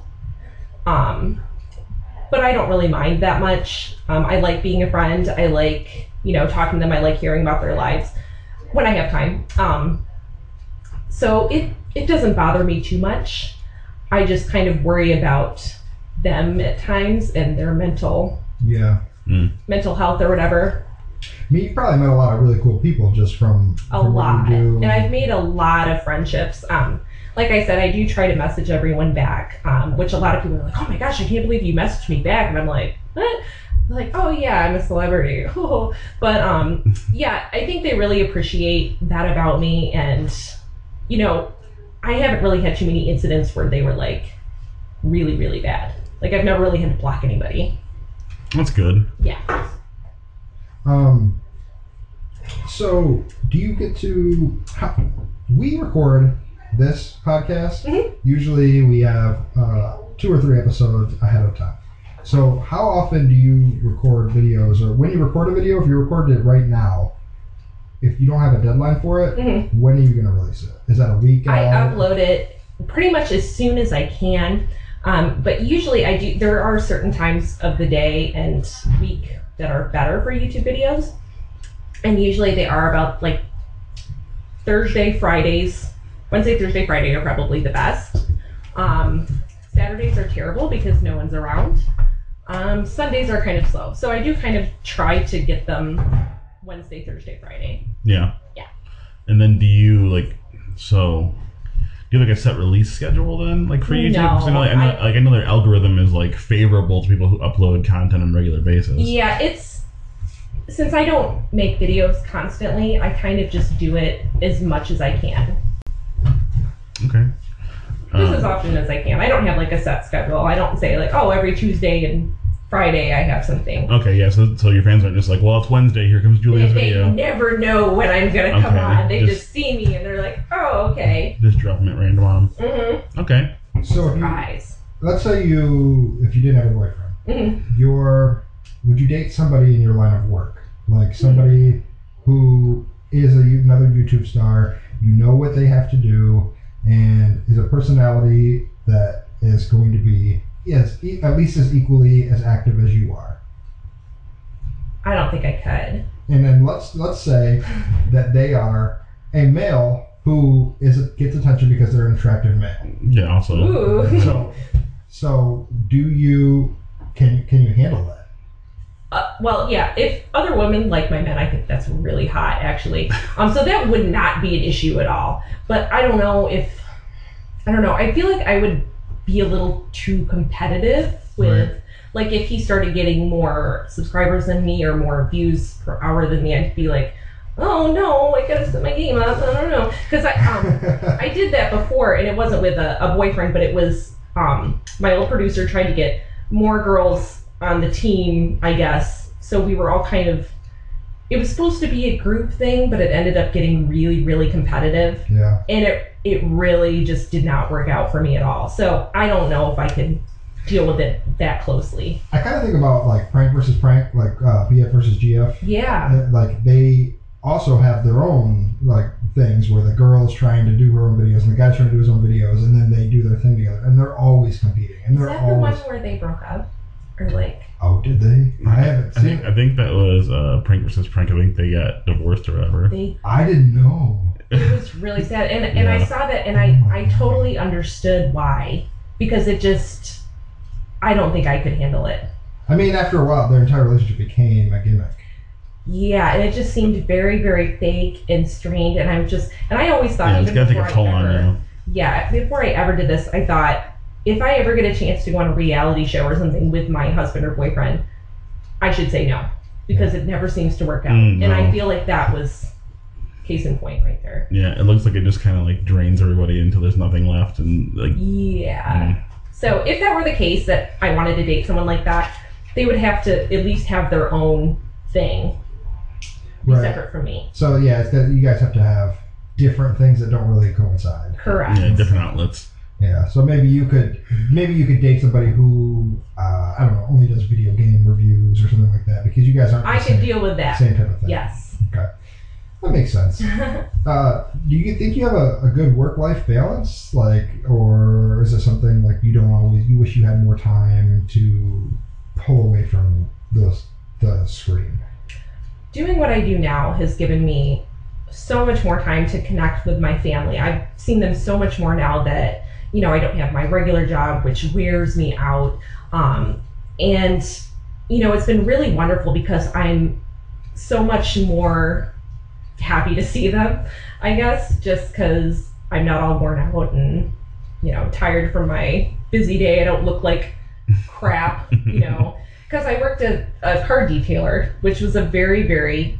Speaker 3: Um, but I don't really mind that much. Um, I like being a friend. I like, you know, talking to them. I like hearing about their lives when I have time. Um, so it it doesn't bother me too much. I just kind of worry about them at times and their mental
Speaker 4: Yeah.
Speaker 3: mental health or whatever.
Speaker 4: I mean, you probably met a lot of really cool people just from,
Speaker 3: A
Speaker 4: from
Speaker 3: lot,
Speaker 4: what you do.
Speaker 3: and I've made a lot of friendships. Um, like I said, I do try to message everyone back, um, which a lot of people are like, "Oh my gosh, I can't believe you messaged me back," and I'm like, "What?" They're like, "Oh yeah, I'm a celebrity." but um, yeah, I think they really appreciate that about me, and you know, I haven't really had too many incidents where they were like really, really bad. Like I've never really had to block anybody.
Speaker 2: That's good.
Speaker 3: Yeah.
Speaker 4: Um, so, do you get to? How, we record this podcast.
Speaker 3: Mhm.
Speaker 4: Usually, we have uh, two or three episodes ahead of time. So, how often do you record videos, or when you record a video, if you recorded it right now, if you don't have a deadline for it,
Speaker 3: Mhm.
Speaker 4: when are you going to release it? Is that a week?
Speaker 3: I upload it pretty much as soon as I can. Um, but usually I do, there are certain times of the day and week that are better for YouTube videos. And usually they are about like Thursday, Fridays. Wednesday, Thursday, Friday are probably the best. Um, Saturdays are terrible because no one's around. Um, Sundays are kind of slow. So I do kind of try to get them Wednesday, Thursday, Friday.
Speaker 2: Yeah.
Speaker 3: Yeah.
Speaker 2: And then do you like so? Do you have like a set release schedule then, like for YouTube? 'Cause I know,
Speaker 3: No,
Speaker 2: I know,
Speaker 3: I-
Speaker 2: like I know their algorithm is like favorable to people who upload content on a regular basis.
Speaker 3: Yeah, it's since I don't make videos constantly, I kind of just do it as much as I can.
Speaker 2: Okay.
Speaker 3: Just
Speaker 2: Um,
Speaker 3: as often as I can. I don't have like a set schedule. I don't say like, oh, every Tuesday and Friday I have something.
Speaker 2: okay, yeah. So, so your fans aren't just like, well, it's Wednesday. Here comes
Speaker 3: They,
Speaker 2: Julia's
Speaker 3: they
Speaker 2: video.
Speaker 3: never know when I'm gonna come on. They
Speaker 2: just-
Speaker 3: just, see me and they're like, oh, okay.
Speaker 2: Just drop them at random on them.
Speaker 3: Mm-hmm.
Speaker 2: Okay.
Speaker 4: So if you,
Speaker 3: Surprise.
Speaker 4: let's say you, if you didn't have a boyfriend,
Speaker 3: Mm-hmm.
Speaker 4: your would you date somebody in your line of work, like somebody who is a, another YouTube star? You know what they have to do, and is a personality that is going to be yes, e- at least as equally as active as you are.
Speaker 3: I don't think I could.
Speaker 4: And then let's let's say that they are a male who is gets attention because they're an attractive male.
Speaker 2: Yeah. Also.
Speaker 3: Ooh.
Speaker 4: So, so do you can can you handle that?
Speaker 3: Uh, well, yeah. If other women like my men, I think that's really hot, actually. Um, so that would not be an issue at all. But I don't know if I don't know. I feel like I would be a little too competitive with. Like if he started getting more subscribers than me or more views per hour than me, I'd be like, "Oh no, I gotta set my game up." I don't know, because I um, I did that before, and it wasn't with a, a boyfriend, but it was um, my old producer trying to get more girls on the team, I guess. So we were all kind of. It was supposed to be a group thing, but it ended up getting really, really competitive,
Speaker 4: yeah.
Speaker 3: and it it really just did not work out for me at all. So I don't know if I could deal with it that closely.
Speaker 4: I kind of think about like prank versus prank, like uh, BF versus GF.
Speaker 3: Yeah,
Speaker 4: Uh, Like they also have their own like things where the girl's trying to do her own videos and the guy's trying to do his own videos, and then they do their thing together, and they're always competing, and they're is
Speaker 3: that the one
Speaker 4: always.
Speaker 3: where they broke up, or like?
Speaker 4: Oh, did they? I haven't
Speaker 2: I
Speaker 4: seen.
Speaker 2: think I think that was uh, prank versus prank. I think they got divorced or whatever.
Speaker 3: They
Speaker 4: I didn't know.
Speaker 3: it was really sad and and I
Speaker 2: Yeah.
Speaker 3: saw that and I I totally understood why because it just I don't think I could handle it.
Speaker 4: I mean, after a while, their entire relationship became a gimmick.
Speaker 3: Yeah, and it just seemed very very fake and strained and I'm just and I always thought
Speaker 2: Yeah, it's
Speaker 3: even
Speaker 2: gotta take
Speaker 3: before
Speaker 2: a toll
Speaker 3: I
Speaker 2: on
Speaker 3: ever,
Speaker 2: you.
Speaker 3: Yeah, before I ever did this, I thought if I ever get a chance to go on a reality show or something with my husband or boyfriend, I should say no because it never seems to work out.
Speaker 2: Mm,
Speaker 3: And I feel like that was case in point right there.
Speaker 2: Yeah, it looks like it just kind of like drains everybody until there's nothing left, and like
Speaker 3: Yeah.
Speaker 2: mm,
Speaker 3: So if that were the case that I wanted to date someone like that, they would have to at least have their own thing, be
Speaker 4: Right.
Speaker 3: separate from me.
Speaker 4: So yeah, it's that you guys have to have different things that don't really coincide.
Speaker 3: Correct.
Speaker 2: yeah, different outlets.
Speaker 4: Yeah, so maybe you could maybe you could date somebody who uh, I don't know only does video game reviews or something like that because you guys aren't
Speaker 3: I can
Speaker 4: same,
Speaker 3: deal with that.
Speaker 4: same type of thing.
Speaker 3: Yes.
Speaker 4: Okay, that makes sense. Uh, do you think you have a, a good work life balance, like, or is it something like you don't always you wish you had more time to pull away from the the screen?
Speaker 3: Doing what I do now has given me so much more time to connect with my family. I've seen them so much more now that, you know, I don't have my regular job, which wears me out. Um, and, you know, it's been really wonderful because I'm so much more happy to see them, I guess, just because I'm not all worn out and, you know, tired from my busy day. I don't look like crap, you know, because I worked at a car detailer, which was a very, very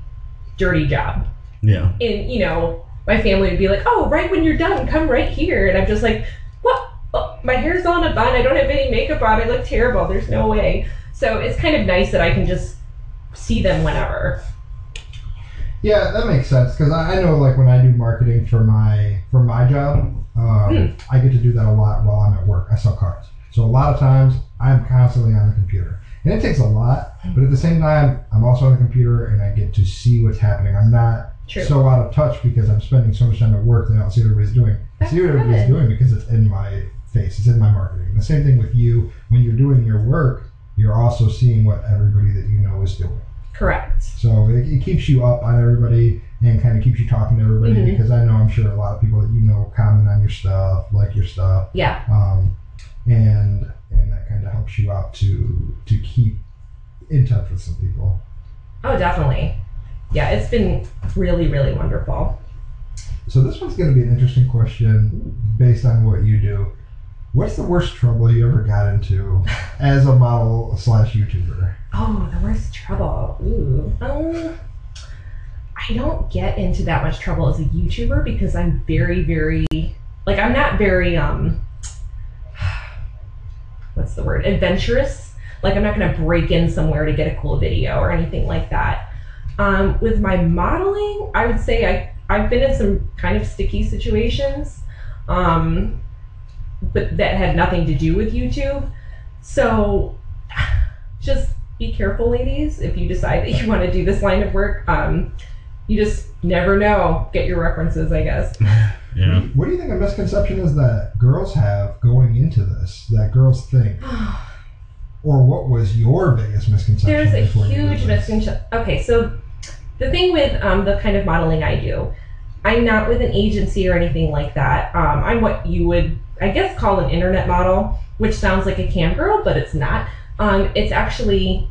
Speaker 3: dirty job.
Speaker 2: Yeah,
Speaker 3: And, you know, my family would be like, oh, right when you're done, come right here. And I'm just like, my hair's all in a bun. I don't have any makeup on. I look terrible. There's no way. So it's kind of nice that I can just see them whenever.
Speaker 4: Yeah, that makes sense because I, I know like when I do marketing for my for my job, um, I get to do that a lot while I'm at work. I sell cars, so a lot of times I'm constantly on the computer, and it takes a lot. But at the same time, I'm also on the computer and I get to see what's happening. I'm not
Speaker 3: True.
Speaker 4: so out of touch because I'm spending so much time at work that I don't see what everybody's doing. I see what everybody's doing because it's in my face. It's in my marketing. The same thing with you. When you're doing your work, you're also seeing what everybody that you know is doing.
Speaker 3: Correct.
Speaker 4: So it, it keeps you up on everybody and kind of keeps you talking to everybody
Speaker 3: Mhm.
Speaker 4: because I know I'm sure a lot of people that you know comment on your stuff, like your stuff.
Speaker 3: Yeah.
Speaker 4: Um, and and that kind of helps you out to to keep in touch with some people.
Speaker 3: Oh, definitely. Yeah, it's been really, really wonderful.
Speaker 4: So this one's going to be an interesting question based on what you do. What's the worst trouble you ever got into as a model slash YouTuber?
Speaker 3: Oh, the worst trouble. Ooh. Um, I don't get into that much trouble as a YouTuber because I'm very, very like I'm not very um what's the word? Adventurous. Like I'm not gonna break in somewhere to get a cool video or anything like that. Um, with my modeling, I would say I I've been in some kind of sticky situations. Um, but that had nothing to do with YouTube. So just be careful, ladies, if you decide that you want to do this line of work. Um, you just never know. Get your references, I guess.
Speaker 2: Yeah.
Speaker 4: What do you think a misconception is that girls have going into this? That girls think, or what was your biggest misconception?
Speaker 3: There's a
Speaker 4: before you did
Speaker 3: huge misconception. Okay, so the thing with um, the kind of modeling I do, I'm not with an agency or anything like that. Um, I'm what you would, I guess, call an internet model, which sounds like a cam girl, but it's not. Um, it's actually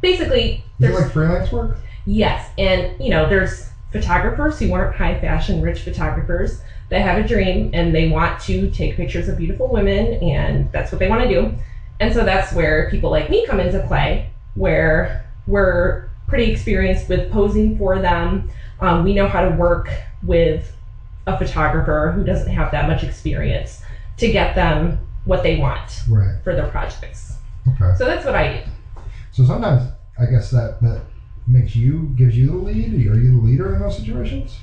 Speaker 3: basically
Speaker 4: Is it
Speaker 3: there's
Speaker 4: like freelance work?
Speaker 3: Yes, and you know, there's photographers who aren't high fashion, rich photographers that have a dream and they want to take pictures of beautiful women, and that's what they want to do. And so that's where people like me come into play, where we're pretty experienced with posing for them. Um, we know how to work with a photographer who doesn't have that much experience to get them what they want
Speaker 4: Right.
Speaker 3: for their projects.
Speaker 4: Okay.
Speaker 3: So that's what I do.
Speaker 4: So sometimes I guess that that makes you gives you the lead. Are you the leader in those situations?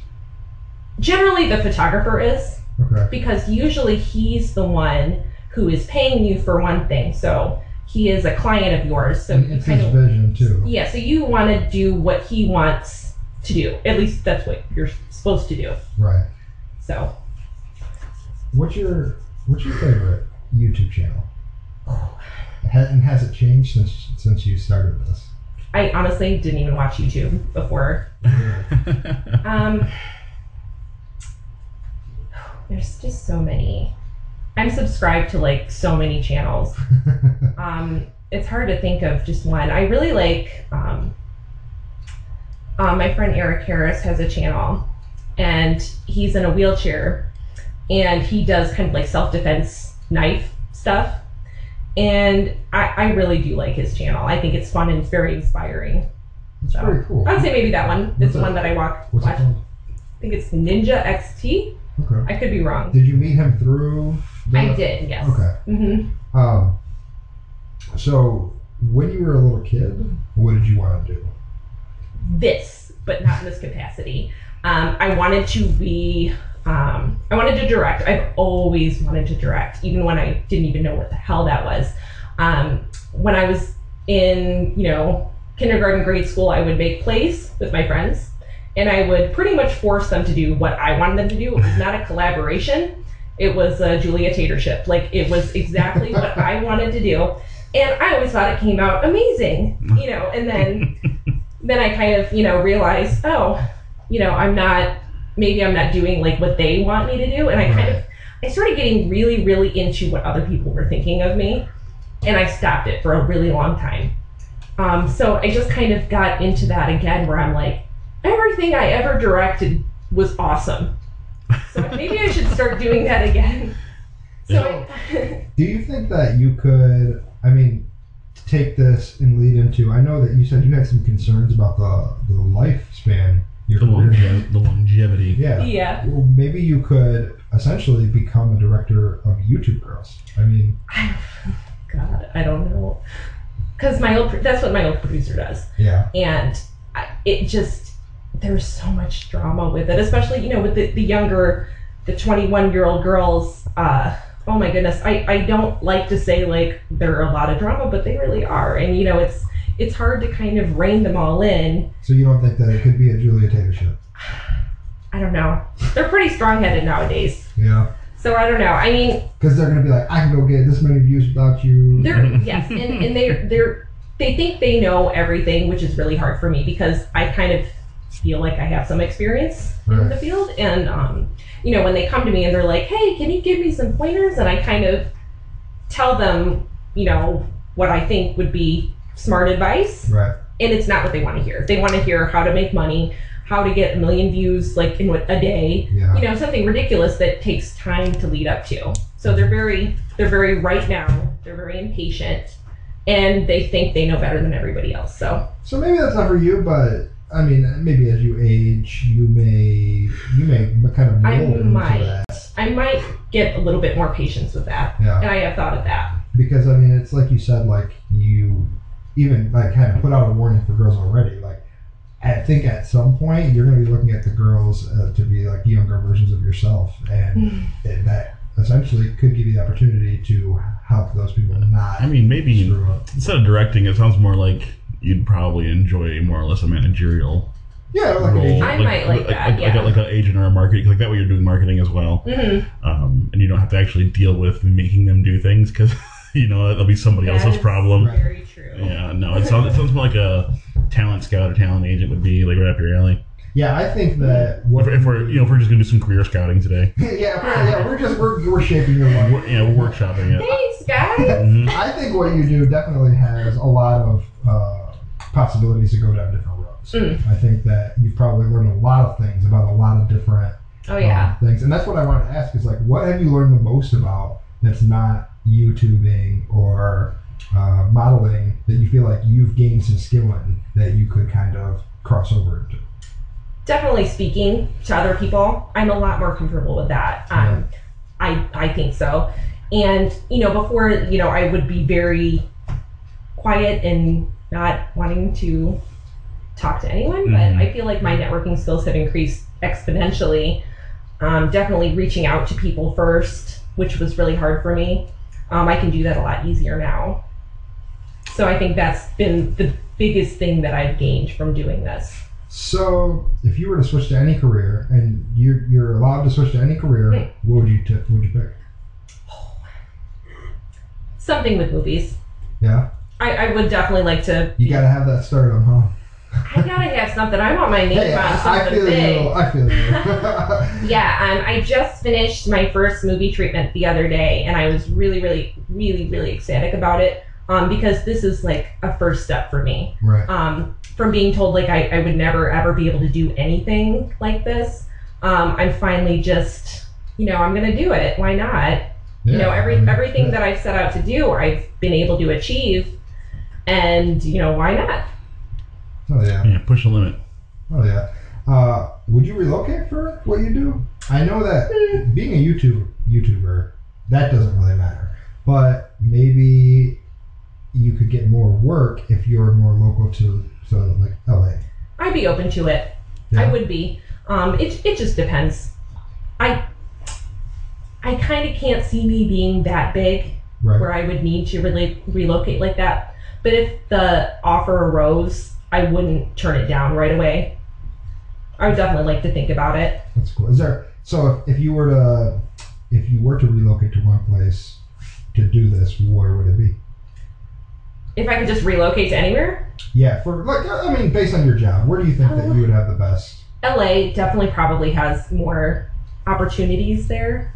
Speaker 3: Generally, the photographer is.
Speaker 4: Okay.
Speaker 3: because usually he's the one who is paying you for one thing. So he is a client of yours. So
Speaker 4: and it's his
Speaker 3: of
Speaker 4: vision too.
Speaker 3: yeah. So you want to do what he wants to do. At least that's what you're supposed to do.
Speaker 4: Right.
Speaker 3: So
Speaker 4: What's your What's your favorite YouTube channel? Ha- and has it changed since since you started this?
Speaker 3: I honestly didn't even watch YouTube before. Um, there's just so many. I'm subscribed to like so many channels. um, it's hard to think of just one. I really like um, uh, my friend Eric Harris has a channel, and he's in a wheelchair, and he does kind of like self defense knife stuff. And I, I really do like his channel. I think it's fun and it's very inspiring.
Speaker 4: It's
Speaker 3: So,
Speaker 4: very cool.
Speaker 3: I'd say maybe that one
Speaker 4: What's
Speaker 3: is the one that I walk,
Speaker 4: What's it
Speaker 3: watch.
Speaker 4: called?
Speaker 3: I think it's Ninja XT.
Speaker 4: Okay.
Speaker 3: I could be wrong.
Speaker 4: Did you meet him through? The,
Speaker 3: I did, yes.
Speaker 4: Okay.
Speaker 3: hmm
Speaker 4: Um. So when you were a little kid, what did you want to do?
Speaker 3: This, but not in this capacity. Um, I wanted to be. Um, I wanted to direct. I've always wanted to direct, even when I didn't even know what the hell that was. Um, when I was in, you know, kindergarten, grade school, I would make plays with my friends, and I would pretty much force them to do what I wanted them to do. It was not a collaboration. It was a Julia Tatership. Like it was exactly what I wanted to do, and I always thought it came out amazing, you know. And then, then I kind of, you know, realized, oh, you know, I'm not. Maybe I'm not doing like what they want me to do, and I kind of, I started getting really, really into what other people were thinking of me, and I stopped it for a really long time. Um, so I just kind of got into that again, where I'm like, everything I ever directed was awesome. So maybe I should start doing that again. So I,
Speaker 4: Do you think that you could? I mean, take this and lead into. I know that you said you had some concerns about the the lifespan. Your
Speaker 2: the,
Speaker 4: career.
Speaker 2: longe- the longevity.
Speaker 4: Yeah.
Speaker 3: yeah.
Speaker 4: Well, maybe you could essentially become a director of YouTube Girls. I mean,
Speaker 3: God, I don't know. Because my old, that's what my old producer does.
Speaker 4: yeah,
Speaker 3: and I, it just there's so much drama with it especially you know with the, the younger the 21 year old girls uh oh my goodness I, I don't like to say like there are a lot of drama but they really are and you know it's it's hard to kind of rein them all in
Speaker 4: so you don't think that it could be a Julia Taylor show?
Speaker 3: i don't know they're pretty strong-headed nowadays
Speaker 4: Yeah,
Speaker 3: so i don't know i mean
Speaker 4: because they're gonna be like, I can go get this many views without you.
Speaker 3: They're yes, and, and they're they're they think they know everything, which is really hard for me because I kind of feel like I have some experience in the field. And um, you know, when they come to me and they're like, Hey, can you give me some pointers? And I kind of tell them, you know, what I think would be smart advice,
Speaker 4: Right.
Speaker 3: and it's not what they want to hear. They want to hear how to make money, how to get a million views like in what, a day,
Speaker 4: Yeah.
Speaker 3: you know, something ridiculous that takes time to lead up to. So they're very they're very right now. They're very impatient, and they think they know better than everybody else. So
Speaker 4: So maybe that's not for you, but I mean, maybe as you age, you may you may kind of
Speaker 3: I might. I might get a little bit more patience with that,
Speaker 4: Yeah.
Speaker 3: and I have thought of that.
Speaker 4: because I mean, it's like you said, like you even like kind of put out a warning for girls already. Like, I think at some point you're going to be looking at the girls uh, to be like younger versions of yourself, and, and that essentially could give you the opportunity to help those people not
Speaker 2: I mean, maybe
Speaker 4: screw up.
Speaker 2: instead of directing, it sounds more like you'd probably enjoy more or less a managerial
Speaker 4: Yeah, like an
Speaker 2: role.
Speaker 4: agent.
Speaker 3: I might like that,
Speaker 2: Like,
Speaker 3: yeah.
Speaker 2: like, like an agent or a marketing, like that way you're doing marketing as well.
Speaker 3: hmm
Speaker 2: um, and you don't have to actually deal with making them do things because you know that'll be somebody
Speaker 3: That
Speaker 2: else's problem.
Speaker 3: Very true.
Speaker 2: Yeah, no, it sounds it sounds more like a talent scout or talent agent would be like right up your alley.
Speaker 4: Yeah, I think that what
Speaker 2: If, if we're you know if we're just gonna do some career scouting today,
Speaker 4: yeah, we're, yeah, we're just we're, we're shaping your life.
Speaker 2: we're, yeah, we're workshopping it.
Speaker 3: Thanks, guys.
Speaker 2: Mhm.
Speaker 4: I think what you do definitely has a lot of uh, possibilities to go down different roads.
Speaker 3: Mm.
Speaker 4: I think that you've probably learned a lot of things about a lot of different
Speaker 3: Oh yeah.
Speaker 4: um, things, and that's what I want to ask: is like, what have you learned the most about that's not YouTubing or uh, modeling that you feel like you've gained some skill in that you could kind of cross over into?
Speaker 3: definitely speaking to other people i'm a lot more comfortable with that um, i i think so and you know before you know i would be very quiet and not wanting to talk to anyone
Speaker 2: Mhm.
Speaker 3: but i feel like my networking skills have increased exponentially um, definitely reaching out to people first which was really hard for me um, i can do that a lot easier now so i think that's been the biggest thing that i've gained from doing this
Speaker 4: So, if you were to switch to any career, and you're you're allowed to switch to any career,
Speaker 3: Hmm.
Speaker 4: what would you t- what would you pick?
Speaker 3: something with movies
Speaker 4: Yeah,
Speaker 3: I, I would definitely like to.
Speaker 4: you got to have that stardom, huh?
Speaker 3: I gotta have something. I want my name
Speaker 4: Hey,
Speaker 3: on
Speaker 4: I, I
Speaker 3: something
Speaker 4: feel
Speaker 3: big.
Speaker 4: you. I feel you.
Speaker 3: Yeah, um, I just finished my first movie treatment the other day, and I was really, really, really, really ecstatic about it. Um, because this is like a first step for me.
Speaker 4: right.
Speaker 3: Um, from being told like I, I would never ever be able to do anything like this, um, I'm finally just, you know, I'm gonna do it. Why not? you know, every
Speaker 4: I mean,
Speaker 3: everything
Speaker 4: yeah.
Speaker 3: that I've set out to do, I've been able to achieve, and you know, why not?
Speaker 4: Oh yeah.
Speaker 2: Yeah, push the limit.
Speaker 4: Oh yeah. Uh, would you relocate for what you do? I know that
Speaker 3: Hmm.
Speaker 4: being a YouTube YouTuber, that doesn't really matter. But maybe you could get more work if you're more local to so like LA.
Speaker 3: I'd be open to it.
Speaker 4: Yeah.
Speaker 3: I would be. Um, it it just depends. I I kind of can't see me being that big
Speaker 4: Right.
Speaker 3: where I would need to really relocate like that. But if the offer arose, I wouldn't turn it down right away. I would definitely like to think about it.
Speaker 4: That's cool. Is there so if, if you were to if you were to relocate to one place to do this, where would it be?
Speaker 3: If I could just relocate to anywhere,
Speaker 4: Yeah, for like I mean, based on your job, where do you think that you would have the best?
Speaker 3: LA definitely probably has more opportunities there.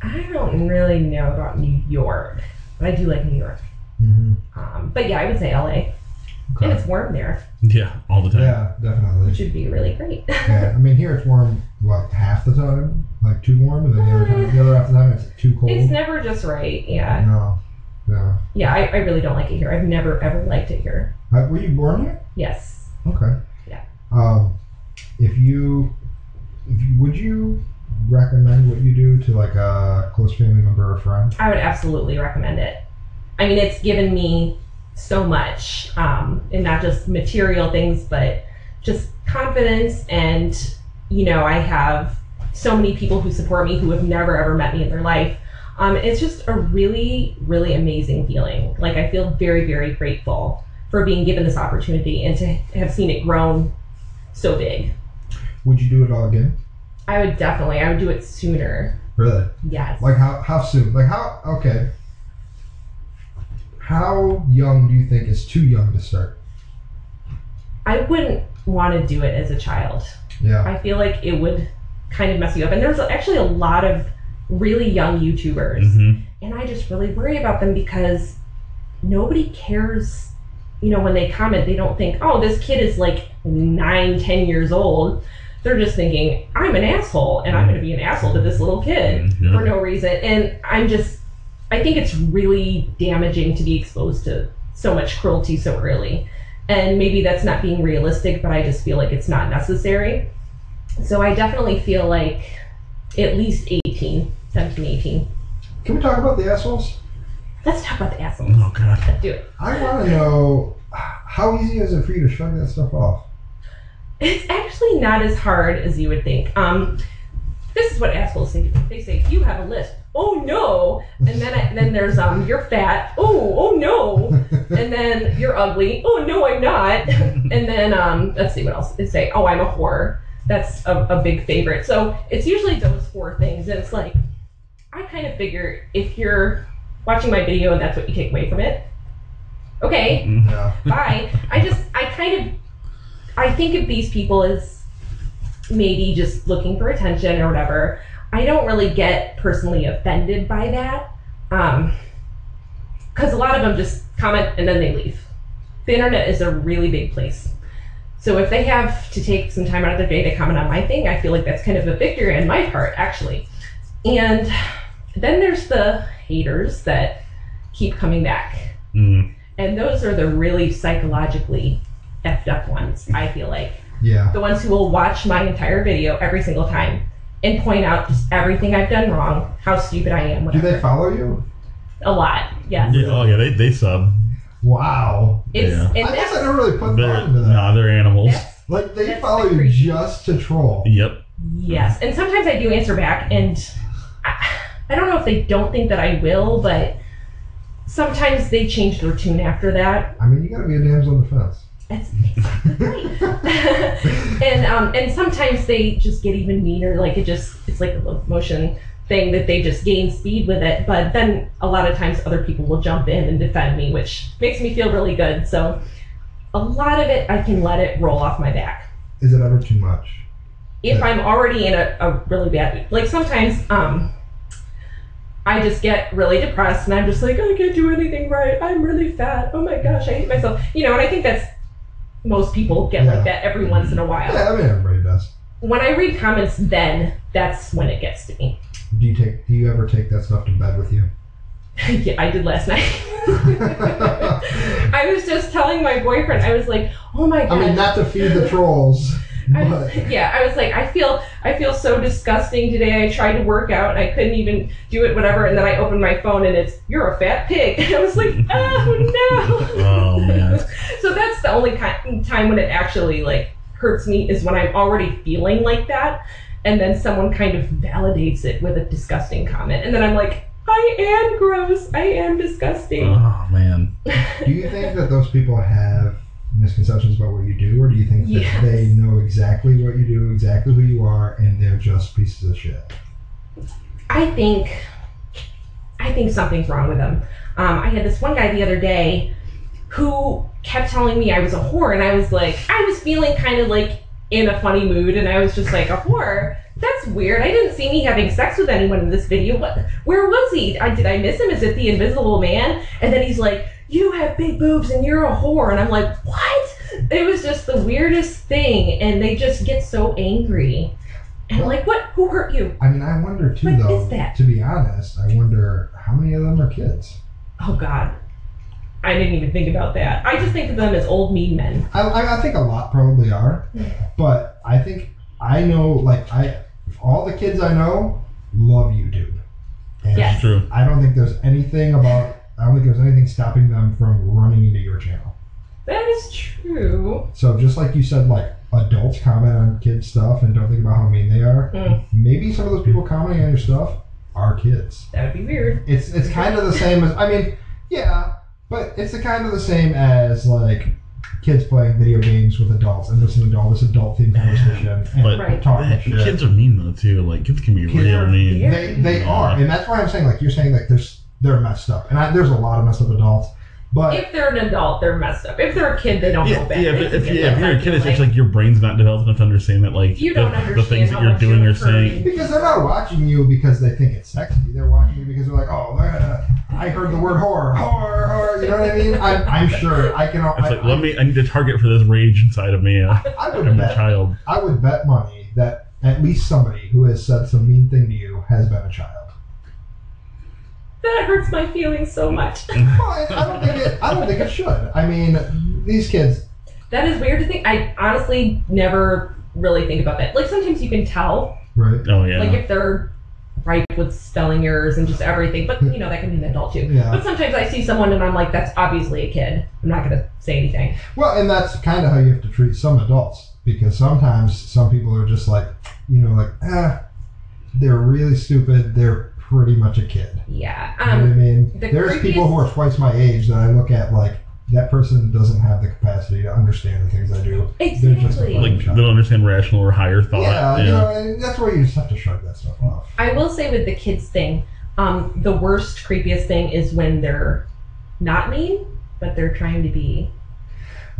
Speaker 3: I don't really know about New York, but I do like New York.
Speaker 4: Mm-hmm.
Speaker 3: Um, but yeah, I would say LA, and it's warm there,
Speaker 2: Yeah, all the time.
Speaker 4: Yeah, definitely.
Speaker 3: which would be really great.
Speaker 4: Yeah, I mean here it's warm what half the time, like too warm, and then the other time, the other half the time it's too cold.
Speaker 3: it's never just right. Yeah,
Speaker 4: No, no.
Speaker 3: yeah, I, I really don't like it here. I've never ever liked it here.
Speaker 4: Uh, were you born here?
Speaker 3: Yes,
Speaker 4: Okay.
Speaker 3: Yeah.
Speaker 4: Um, if you, if you, would you recommend what you do to like a close family member or friend?
Speaker 3: I would absolutely recommend it. I mean, it's given me so much, um, and not just material things, but just confidence. And, you know, I have so many people who support me who have never ever met me in their life. Um, it's just a really, really amazing feeling. Like, I feel very, very grateful for being given this opportunity and to have seen it grown so big.
Speaker 4: Would you do it all again?
Speaker 3: I would definitely, I would do it sooner.
Speaker 4: Really?
Speaker 3: Yes.
Speaker 4: Like how how soon? Like how? Okay. How young do you think is too young to start?
Speaker 3: I wouldn't want to do it as a child.
Speaker 4: Yeah.
Speaker 3: I feel like it would kind of mess you up. And there's actually a lot of really young YouTubers.
Speaker 2: hmm
Speaker 3: And I just really worry about them because nobody cares. You know, when they comment, they don't think, oh, this kid is like nine, ten years old. They're just thinking, I'm an asshole and I'm going to be an asshole to this little kid
Speaker 2: Yeah.
Speaker 3: for no reason. And I'm just, I think it's really damaging to be exposed to so much cruelty so early. And maybe that's not being realistic, but I just feel like it's not necessary. So I definitely feel like at least 18, 17, 18.
Speaker 4: Can we talk about the assholes?
Speaker 3: Let's talk about the assholes.
Speaker 2: Oh god.
Speaker 3: Let's do it.
Speaker 4: I want to know how easy is it for you to shrug that stuff off?
Speaker 3: It's actually not as hard as you would think. Um, this is what assholes say. They say you have a list. Oh no! And then I, then there's um you're fat. Oh oh no! And then you're ugly. Oh no, I'm not. And then um let's see what else they say. Oh, I'm a whore. That's a, a big favorite. So it's usually those four things, and it's like I kind of figure if you're watching my video and that's what you take away from it, okay,
Speaker 4: Yeah.
Speaker 3: bye. I just, I kind of, I think of these people as maybe just looking for attention or whatever. I don't really get personally offended by that. Um, because a lot of them just comment and then they leave. The internet is a really big place. So if they have to take some time out of their day to comment on my thing, I feel like that's kind of a victory on my part, actually. And then there's the haters that keep coming back.
Speaker 2: Mm.
Speaker 3: And those are the really psychologically effed up ones, I feel like.
Speaker 4: Yeah.
Speaker 3: The ones who will watch my entire video every single time and point out just everything I've done wrong, how stupid I am,
Speaker 4: Do
Speaker 3: whatever.
Speaker 4: they follow you?
Speaker 3: A lot, yes.
Speaker 2: Yeah, oh yeah, they, they sub.
Speaker 4: Wow.
Speaker 3: It's,
Speaker 2: Yeah.
Speaker 3: and
Speaker 4: I guess I
Speaker 3: that's,
Speaker 4: never really put
Speaker 2: They're,
Speaker 4: thought into that.
Speaker 2: nah, they're animals.
Speaker 3: that's,
Speaker 4: Like they
Speaker 3: That's
Speaker 4: follow
Speaker 3: the
Speaker 4: you
Speaker 3: creepy.
Speaker 4: just to troll.
Speaker 2: Yep.
Speaker 3: yes. And sometimes I do answer back, and I, I don't know if they don't think that I will, but sometimes they change their tune after that.
Speaker 4: I mean, you gotta be a damsel in defense.
Speaker 3: That's exactly right. and um, and sometimes they just get even meaner. Like it just it's like a motion thing that they just gain speed with it. But then a lot of times other people will jump in and defend me, which makes me feel really good. So a lot of it I can let it roll off my back.
Speaker 4: Is it ever too much?
Speaker 3: If
Speaker 4: Yeah.
Speaker 3: I'm already in a, a really bad like sometimes um I just get really depressed and I'm just like, I can't do anything right. I'm really fat. Oh my gosh, I hate myself. You know, and I think that's most people get
Speaker 4: Yeah.
Speaker 3: like that every once in a while.
Speaker 4: Yeah, I mean everybody does.
Speaker 3: When I read comments, then that's when it gets to me.
Speaker 4: Do you take? Do you ever take that stuff to bed with you?
Speaker 3: yeah, I did last night. I was just telling my boyfriend, I was like, oh my god.
Speaker 4: I mean, not to feed the trolls,
Speaker 3: I was, yeah, I was like, I feel, I feel so disgusting today. I tried to work out and I couldn't even do it, whatever. And then I opened my phone and it's, you're a fat pig. And I was like, oh no.
Speaker 2: Oh man.
Speaker 3: so that's the only ki- time when it actually like hurts me is when I'm already feeling like that, and then someone kind of validates it with a disgusting comment, and then I'm like, I am gross. I am disgusting.
Speaker 2: Oh man.
Speaker 4: do you think that those people have misconceptions about what you do, or do you think that
Speaker 3: Yes.
Speaker 4: they know exactly what you do, exactly who you are, and they're just pieces of shit?
Speaker 3: I think I think something's wrong with them. Um, I had this one guy the other day who kept telling me I was a whore, and I was like, I was feeling kind of like in a funny mood, and I was just like, a whore? That's weird. I didn't see me having sex with anyone in this video. What? Where was he? I, did I miss him? Is it the Invisible Man? And then he's like, you have big boobs and you're a whore, and I'm like, what? It was just the weirdest thing, and they just get so angry. And I'm like, what? Who hurt you?
Speaker 4: I mean, I wonder too,
Speaker 3: What
Speaker 4: though.
Speaker 3: is that?
Speaker 4: To be honest, I wonder how many of them are kids.
Speaker 3: Oh God, I didn't even think about that. I just think of them as old mean men.
Speaker 4: I, I, I think a lot probably are, but I think I know like I all the kids I know love YouTube. And
Speaker 3: Yes.
Speaker 2: True.
Speaker 4: I don't think there's anything about I don't think there's anything stopping them from running into your channel.
Speaker 3: That is true.
Speaker 4: So just like you said, like adults comment on kids stuff and don't think about how mean they are.
Speaker 3: Mm.
Speaker 4: Maybe some of those people commenting on your stuff are kids.
Speaker 3: That would be weird.
Speaker 4: It's it's kind of the same as I mean, yeah, but it's the kind of the same as like kids playing video games with adults and listening to all this adult themed conversation and
Speaker 2: But
Speaker 3: Right.
Speaker 4: talking
Speaker 2: eh,
Speaker 4: shit.
Speaker 2: kids are mean though too. Like kids can be
Speaker 4: Kids
Speaker 2: real
Speaker 4: are-
Speaker 2: mean.
Speaker 3: Yeah.
Speaker 4: They they are, and that's why I'm saying like you're saying like there's they're messed up, and I, there's a lot of messed up adults. But
Speaker 3: If they're an adult, they're messed up. If they're a kid, they don't
Speaker 2: Yeah,
Speaker 3: know better.
Speaker 2: yeah,
Speaker 3: They
Speaker 2: but if, yeah, if you're a kid, it's
Speaker 3: the
Speaker 2: just like your brain's not developed enough to understand that, like,
Speaker 3: You
Speaker 2: the,
Speaker 3: don't
Speaker 2: the
Speaker 3: understand
Speaker 2: things that you're doing or saying.
Speaker 4: because they're not watching you because they think it's sexy. They're watching you because they're like, oh, uh, I heard the word horror, horror, horror. You know what I mean? I'm, I'm sure I can.
Speaker 2: It's
Speaker 4: I,
Speaker 2: like, let me, I need to target for this rage inside of me. Uh,
Speaker 4: I would
Speaker 2: I'm a
Speaker 4: bet.
Speaker 2: child.
Speaker 4: I would bet money that at least somebody who has said some mean thing to you has been a child.
Speaker 3: That hurts my feelings so much.
Speaker 4: Well, I, I don't think it. I don't think it should. I mean, these kids.
Speaker 3: that is weird to think. I honestly never really think about that. Like sometimes you can tell,
Speaker 4: Right.
Speaker 2: Oh, yeah.
Speaker 3: like if they're right with spelling errors and just everything. But you know that can be an adult too.
Speaker 4: Yeah.
Speaker 3: But sometimes I see someone and I'm like, that's obviously a kid. I'm not gonna say anything.
Speaker 4: Well, and that's kind of how you have to treat some adults because sometimes some people are just like, you know, like, eh, they're really stupid. They're pretty much a kid.
Speaker 3: Yeah.
Speaker 4: You know what I
Speaker 3: Um.
Speaker 4: mean?
Speaker 3: the
Speaker 4: There's people who are twice my age that I look at like that person doesn't have the capacity to understand the things I do. They're just
Speaker 3: Exactly.
Speaker 4: fucking
Speaker 2: like, they don't understand rational or higher thought.
Speaker 4: yeah,
Speaker 2: Yeah.
Speaker 4: you know, and that's where you just have to shrug that stuff off.
Speaker 3: I will say with the kids thing, um, the worst, creepiest thing is when they're not mean, but they're trying to be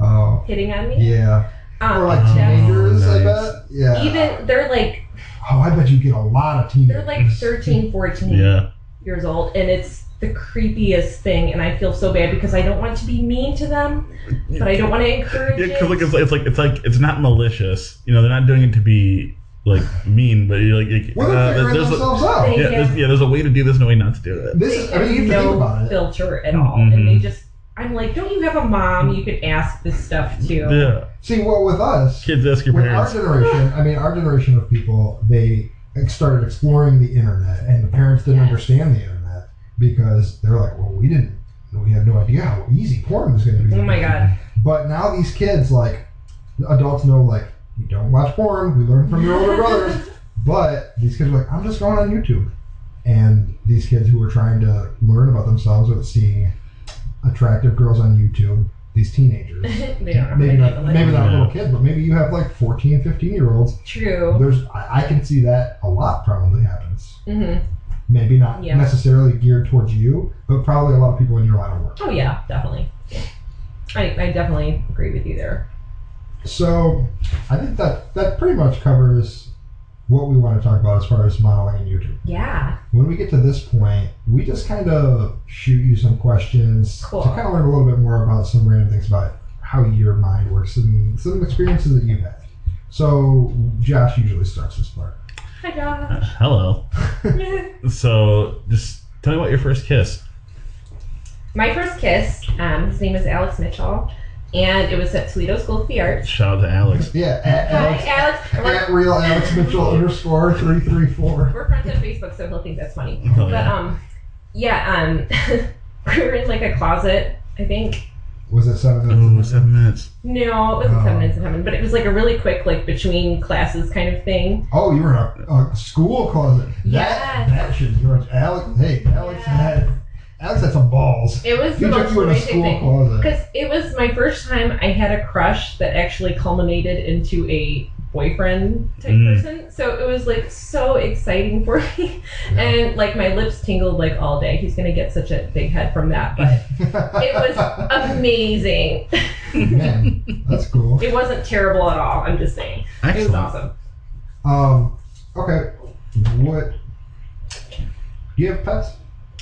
Speaker 4: Oh,
Speaker 3: hitting on me.
Speaker 4: yeah.
Speaker 3: Um,
Speaker 4: Or like
Speaker 2: Oh,
Speaker 4: teenagers, I bet. Yeah.
Speaker 3: even they're like
Speaker 4: oh, I bet you get a lot of teenagers.
Speaker 3: they're like 13, 14
Speaker 2: Yeah.
Speaker 3: years old, and it's the creepiest thing. And I feel so bad because I don't want to be mean to them, but I don't want to encourage
Speaker 2: Yeah,
Speaker 3: it.
Speaker 2: because like it's, it's like it's like it's not malicious. You know, they're not doing it to be like mean, but you're like, like,
Speaker 4: Well, they're
Speaker 2: uh,
Speaker 4: figuring
Speaker 2: there's a,
Speaker 4: themselves out.
Speaker 3: They-
Speaker 2: yeah, there's, yeah, there's a way to do this and a way not to do it.
Speaker 4: This is, I mean, you
Speaker 3: have
Speaker 4: have to think
Speaker 3: no
Speaker 4: about it.
Speaker 3: filter at all,
Speaker 2: Mhm.
Speaker 3: and they just. I'm like, don't you have a mom? You could ask this stuff to?
Speaker 2: Yeah,
Speaker 4: See, well, with us,
Speaker 2: kids ask your
Speaker 4: with our
Speaker 2: parents.
Speaker 4: generation, I mean, our generation of people, they started exploring the internet, and the parents didn't
Speaker 3: Yes.
Speaker 4: understand the internet because they're like, well, we didn't, we had no idea how easy porn was going to be.
Speaker 3: Oh my god.
Speaker 4: But now these kids, like, adults know, like, you don't watch porn. We learn from your older brothers. But these kids are like, I'm just going on YouTube. And these kids who are trying to learn about themselves are seeing attractive girls on YouTube, these teenagers.
Speaker 3: they don't
Speaker 4: maybe
Speaker 3: how
Speaker 4: not maybe not
Speaker 2: Yeah.
Speaker 4: little kids, but maybe you have like 14, 15 year olds.
Speaker 3: True.
Speaker 4: There's I, I can see that a lot probably happens.
Speaker 3: hmm
Speaker 4: Maybe not
Speaker 3: Yeah.
Speaker 4: necessarily geared towards you, but probably a lot of people in your line of work.
Speaker 3: Oh yeah, definitely. I, I definitely agree with you there.
Speaker 4: So I think that that pretty much covers what we want to talk about as far as modeling and YouTube.
Speaker 3: Yeah.
Speaker 4: When we get to this point, we just kind of shoot you some questions
Speaker 3: Cool.
Speaker 4: to kind of learn a little bit more about some random things about how your mind works and some experiences that you've had. So Josh usually starts this part.
Speaker 3: Hi,
Speaker 2: Uh,
Speaker 3: Josh.
Speaker 2: hello. So, just tell me about your first kiss.
Speaker 3: My first kiss, um, his name is Alex Mitchell, and it was at Toledo School of the Arts.
Speaker 2: Shout out to Alex.
Speaker 4: Yeah, at Alex,
Speaker 3: Hi, Alex. We're,
Speaker 4: at real Alex Mitchell underscore three three four.
Speaker 3: we're friends on Facebook, so he'll think that's funny.
Speaker 2: Oh,
Speaker 3: But
Speaker 2: yeah.
Speaker 3: um, yeah, um, we were in like a closet, I think.
Speaker 4: Was it seven
Speaker 2: Ooh,
Speaker 4: minutes?
Speaker 2: seven minutes.
Speaker 3: No, it wasn't
Speaker 4: Oh.
Speaker 3: seven minutes in heaven, but it was like a really quick, like between classes kind of thing.
Speaker 4: Oh, you were in a, a school closet. That that should you were Alex. Hey, Alex
Speaker 3: Yeah.
Speaker 4: Had Alex had some balls.
Speaker 3: It was
Speaker 4: You
Speaker 3: the
Speaker 4: took
Speaker 3: most
Speaker 4: you in a
Speaker 3: romantic
Speaker 4: school
Speaker 3: thing.
Speaker 4: closet.
Speaker 3: Because it was my first time I had a crush that actually culminated into a boyfriend type
Speaker 2: Mm.
Speaker 3: person. So it was like so exciting for me.
Speaker 4: Yeah.
Speaker 3: And like my lips tingled like all day. He's gonna get such a big head from that, but it was amazing.
Speaker 4: Man, that's cool.
Speaker 3: It wasn't terrible at all. I'm just saying. It was awesome.
Speaker 4: Um, okay. What? Do you have pets?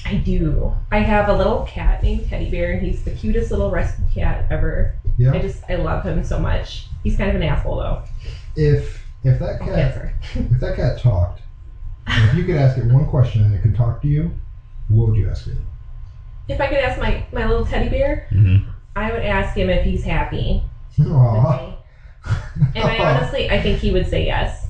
Speaker 3: I do. I have a little cat named Teddy Bear, and he's the cutest little rescue cat ever.
Speaker 4: Yeah.
Speaker 3: I just I love him so much. He's kind of an asshole though.
Speaker 4: If if that cat if that cat talked, if you could ask it one question and it could talk to you, what would you ask it?
Speaker 3: If I could ask my my little teddy bear,
Speaker 2: hmm
Speaker 3: I would ask him if he's happy with
Speaker 4: Aw.
Speaker 3: me. And I honestly, I think he would say yes.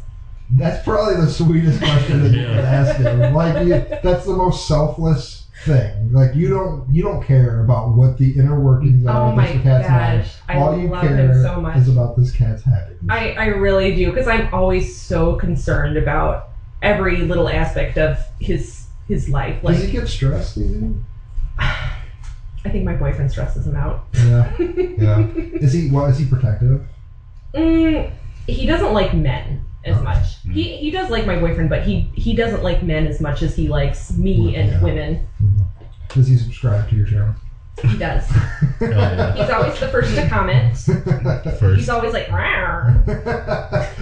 Speaker 4: That's probably the sweetest question that you
Speaker 2: Yeah.
Speaker 4: could ask him. Like you, that's the most selfless thing. Like you don't you don't care about what the inner workings are
Speaker 3: Oh
Speaker 4: of
Speaker 3: my
Speaker 4: this cat's mind.
Speaker 3: gosh, I
Speaker 4: All you
Speaker 3: love
Speaker 4: care
Speaker 3: him so much.
Speaker 4: is about this cat's happiness.
Speaker 3: I, I really do because I'm always so concerned about every little aspect of his his life.
Speaker 4: Does he
Speaker 3: Like
Speaker 4: get stressed? Easy?
Speaker 3: I think my boyfriend stresses him out.
Speaker 4: Yeah, yeah. Is he? Well, is he protective?
Speaker 3: Mm, he doesn't like men as
Speaker 4: Oh.
Speaker 3: much.
Speaker 2: Mm.
Speaker 3: He he does like my boyfriend, but he he doesn't like men as much as he likes me and women.
Speaker 4: Does he subscribe to your channel?
Speaker 3: He does.
Speaker 2: yeah.
Speaker 3: He's always the first to comment.
Speaker 2: First.
Speaker 3: He's always like, "Rawr."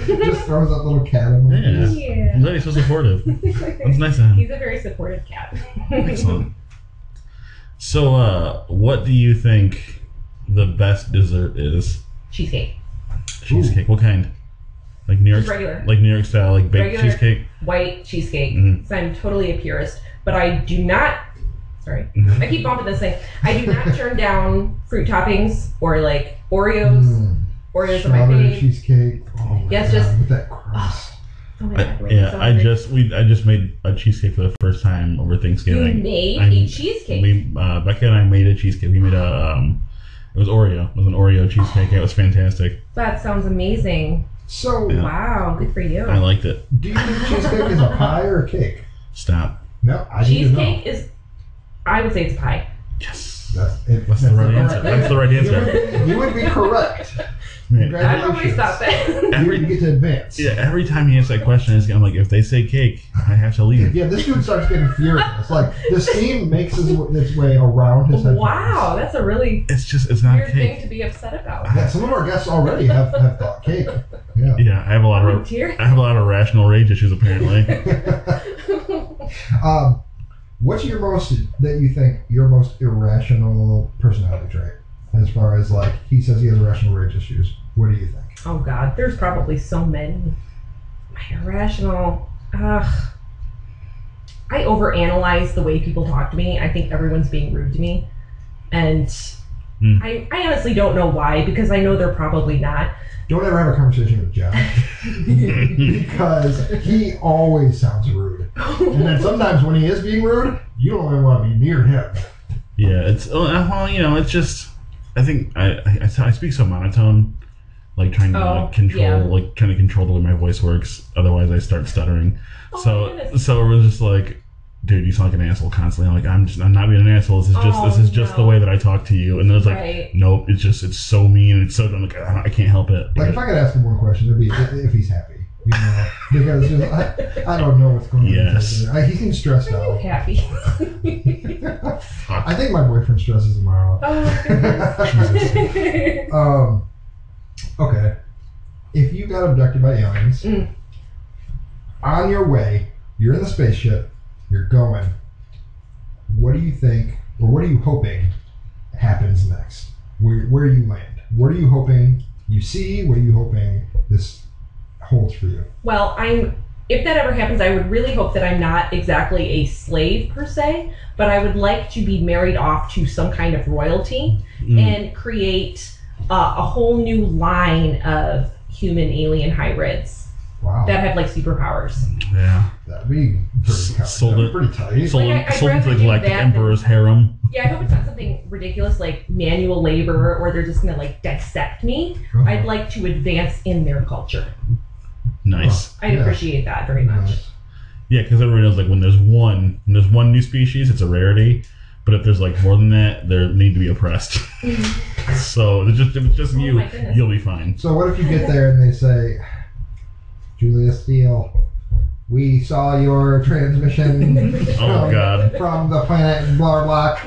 Speaker 4: Just throws that little cat emoji.
Speaker 2: Yeah.
Speaker 3: yeah.
Speaker 2: I'm glad he's so supportive. That's nice of him.
Speaker 3: He's a very supportive cat.
Speaker 2: Excellent. So, uh, what do you think the best dessert is?
Speaker 3: Cheesecake.
Speaker 2: Cheesecake. What kind? Like New York,
Speaker 3: regular.
Speaker 2: like New York style, like baked
Speaker 3: Regular.
Speaker 2: cheesecake.
Speaker 3: White cheesecake.
Speaker 2: Mhm.
Speaker 3: So I'm totally a purist. But I do not sorry. I keep bumping this thing. I do not turn down fruit toppings or like Oreos.
Speaker 4: Mm.
Speaker 3: Oreos are my
Speaker 4: Strawberry
Speaker 3: fave.
Speaker 4: cheesecake. Oh my
Speaker 3: Yes,
Speaker 4: god,
Speaker 3: just-
Speaker 4: with that crust.
Speaker 3: Oh my god, we're
Speaker 2: yeah,
Speaker 3: so
Speaker 2: I just we I just made a cheesecake for the first time over Thanksgiving.
Speaker 3: You
Speaker 2: Thanksgiving.
Speaker 3: made
Speaker 2: I'm-
Speaker 3: a cheesecake.
Speaker 2: We uh, Becca and I made a cheesecake. We made a um, it was Oreo. It was an Oreo cheesecake. It was fantastic.
Speaker 3: that sounds amazing.
Speaker 4: So,
Speaker 2: Yeah.
Speaker 3: Wow, good for you.
Speaker 2: I liked it.
Speaker 4: do you think cheesecake is a pie or a cake?
Speaker 2: Stop.
Speaker 4: No, I need to know.
Speaker 3: cheesecake is I would say it's a pie.
Speaker 2: Yes.
Speaker 4: That's, it,
Speaker 2: That's the right answer. That's the right
Speaker 4: You
Speaker 2: answer.
Speaker 4: would, you would be correct.
Speaker 2: Man,
Speaker 3: I've always thought that.
Speaker 4: You,
Speaker 2: Every-
Speaker 4: you get to advance.
Speaker 2: yeah, every time he answers that question, I'm like, if they say cake, I have to leave.
Speaker 4: Yeah, this dude starts getting furious. Like the steam makes its, its way around his head.
Speaker 3: wow, that's a really
Speaker 2: It's just, it's not a
Speaker 3: weird thing
Speaker 2: cake.
Speaker 3: to be upset about.
Speaker 4: Yeah, some of our guests already have, have thought cake. Yeah.
Speaker 2: Yeah, I have a lot
Speaker 3: Oh
Speaker 2: of,
Speaker 3: dear.
Speaker 2: I have a lot of rational rage issues apparently.
Speaker 4: um, what's your most that you think your most irrational personality trait? As far as like he says he has irrational rage issues. What do you think?
Speaker 3: Oh God, there's probably so many. My irrational. Ugh. I overanalyze the way people talk to me. I think everyone's being rude to me, and
Speaker 2: Hmm.
Speaker 3: I, I honestly don't know why because I know they're probably not.
Speaker 4: Don't ever have a conversation with John because he always sounds rude. And then sometimes when he is being rude, you don't even want to be near him.
Speaker 2: Yeah, it's uh, well, you know, it's just. I think I I, I speak so monotone, like trying to
Speaker 3: Oh,
Speaker 2: control,
Speaker 3: yeah.
Speaker 2: like trying to control the way my voice works. Otherwise, I start stuttering.
Speaker 3: Oh,
Speaker 2: so
Speaker 3: goodness.
Speaker 2: so it was just like, dude, you sound like an asshole constantly. I'm like, I'm just I'm not being an asshole. This is just this
Speaker 3: Oh,
Speaker 2: is just the way that I talk to you. And then it's like,
Speaker 3: right.
Speaker 2: nope, it's just it's so mean. It's so I'm like I, I can't help it.
Speaker 4: Like if I could ask him one question, it'd be if he's happy. You know, because just, I, I don't know what's going on.
Speaker 2: Yes.
Speaker 4: inside there. I, he seems stressed
Speaker 3: Are you
Speaker 4: out.
Speaker 3: happy?
Speaker 4: I think my boyfriend stresses him out.
Speaker 3: oh my.
Speaker 4: Um, okay. If you got abducted by aliens,
Speaker 3: Mm.
Speaker 4: on your way, you're in the spaceship, you're going. What do you think, or what are you hoping happens next? Where where you land? What are you hoping you see? What are you hoping this holds for you?
Speaker 3: Well, I'm. If that ever happens, I would really hope that I'm not exactly a slave per se, but I would like to be married off to some kind of royalty
Speaker 2: Mm.
Speaker 3: and create uh, a whole new line of human alien hybrids
Speaker 4: Wow,
Speaker 3: that have like superpowers.
Speaker 2: yeah,
Speaker 4: that'd be
Speaker 2: S-
Speaker 4: pretty,
Speaker 2: sold
Speaker 4: that'd
Speaker 2: it.
Speaker 4: pretty tight.
Speaker 2: sold,
Speaker 3: Like, I- I'd
Speaker 2: sold to
Speaker 3: rather
Speaker 2: the
Speaker 3: do
Speaker 2: Galactic
Speaker 3: that
Speaker 2: Emperor's harem.
Speaker 3: Yeah, I hope it's not something ridiculous like manual labor or they're just gonna like dissect me. Uh-huh. I'd like to advance in their culture.
Speaker 2: Nice.
Speaker 3: I'd
Speaker 4: Yeah.
Speaker 3: appreciate that very much.
Speaker 4: Nice.
Speaker 2: Yeah, because everybody knows like when there's one when there's one new species, it's a rarity. But if there's like more than that, they need to be oppressed. Mm-hmm. so it's just if it's just
Speaker 3: Oh
Speaker 2: you, you'll be fine.
Speaker 4: So what if you get there and they say, Julia Steele, we saw your transmission
Speaker 2: Oh
Speaker 4: from,
Speaker 2: God.
Speaker 4: from the planet Blarblock,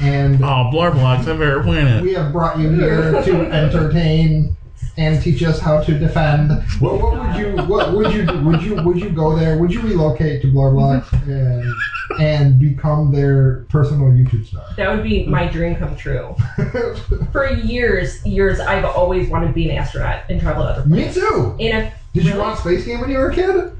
Speaker 4: and
Speaker 2: Oh, Blarblock's a very planet.
Speaker 4: we have brought you here to entertain and teach us how to defend. What, what would you what would you do? would you would you go there? Would you relocate to Blarblock and and become their personal YouTube star?
Speaker 3: That would be my dream come true. For years, years, I've always wanted to be an astronaut and travel to other
Speaker 4: Me too.
Speaker 3: In a
Speaker 4: Did you
Speaker 3: Really?
Speaker 4: want Space Game when you were a kid?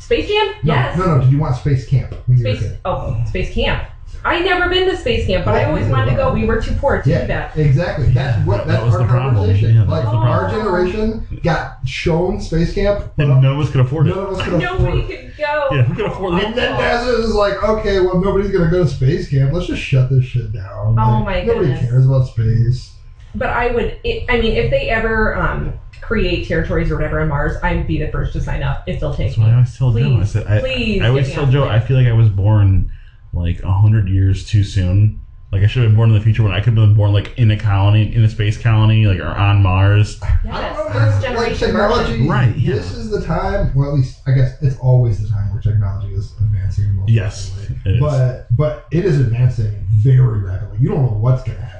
Speaker 3: Space jam?
Speaker 4: No,
Speaker 3: yes.
Speaker 4: no, no. Did you want Space Camp when you were a kid?
Speaker 3: Oh, space camp. I never been to space camp, but I
Speaker 4: Oh,
Speaker 3: always wanted to go. We were too poor to
Speaker 4: Yeah,
Speaker 3: do that.
Speaker 4: exactly. That's what
Speaker 2: That
Speaker 4: that's
Speaker 2: was
Speaker 4: our
Speaker 2: the problem.
Speaker 4: conversation.
Speaker 2: Yeah,
Speaker 4: like
Speaker 2: was
Speaker 4: our generation got shown Space Camp,
Speaker 2: And none of us could afford
Speaker 4: none
Speaker 2: it.
Speaker 4: of us could
Speaker 3: Nobody
Speaker 4: afford. it.
Speaker 3: could go.
Speaker 2: Yeah, who could afford it?
Speaker 4: And then NASA is like, okay, well, nobody's gonna go to space camp. Let's just shut this shit down.
Speaker 3: Oh
Speaker 4: Like,
Speaker 3: my
Speaker 4: Nobody
Speaker 3: goodness.
Speaker 4: cares about space.
Speaker 3: But I would. It, I mean, if they ever um, create territories or whatever on Mars, I'd be the first to sign up if they'll take
Speaker 2: That's what I
Speaker 3: me.
Speaker 2: always tell Joe. I
Speaker 3: Please,
Speaker 2: said I,
Speaker 3: please.
Speaker 2: I always
Speaker 3: get
Speaker 2: tell Joe I feel like I was born like a hundred years too soon Like I should have been born in the future when I could have been born like in a colony, in a space colony, like or on Mars.
Speaker 4: I
Speaker 3: Yes,
Speaker 4: don't know,
Speaker 3: first
Speaker 4: like
Speaker 3: generation
Speaker 4: technology.
Speaker 2: Right, yeah.
Speaker 4: This is the time. Well, at least I guess it's always the time where technology is advancing most
Speaker 2: Yes,
Speaker 4: rapidly.
Speaker 2: it is.
Speaker 4: But but it is advancing very rapidly. You don't know what's going to happen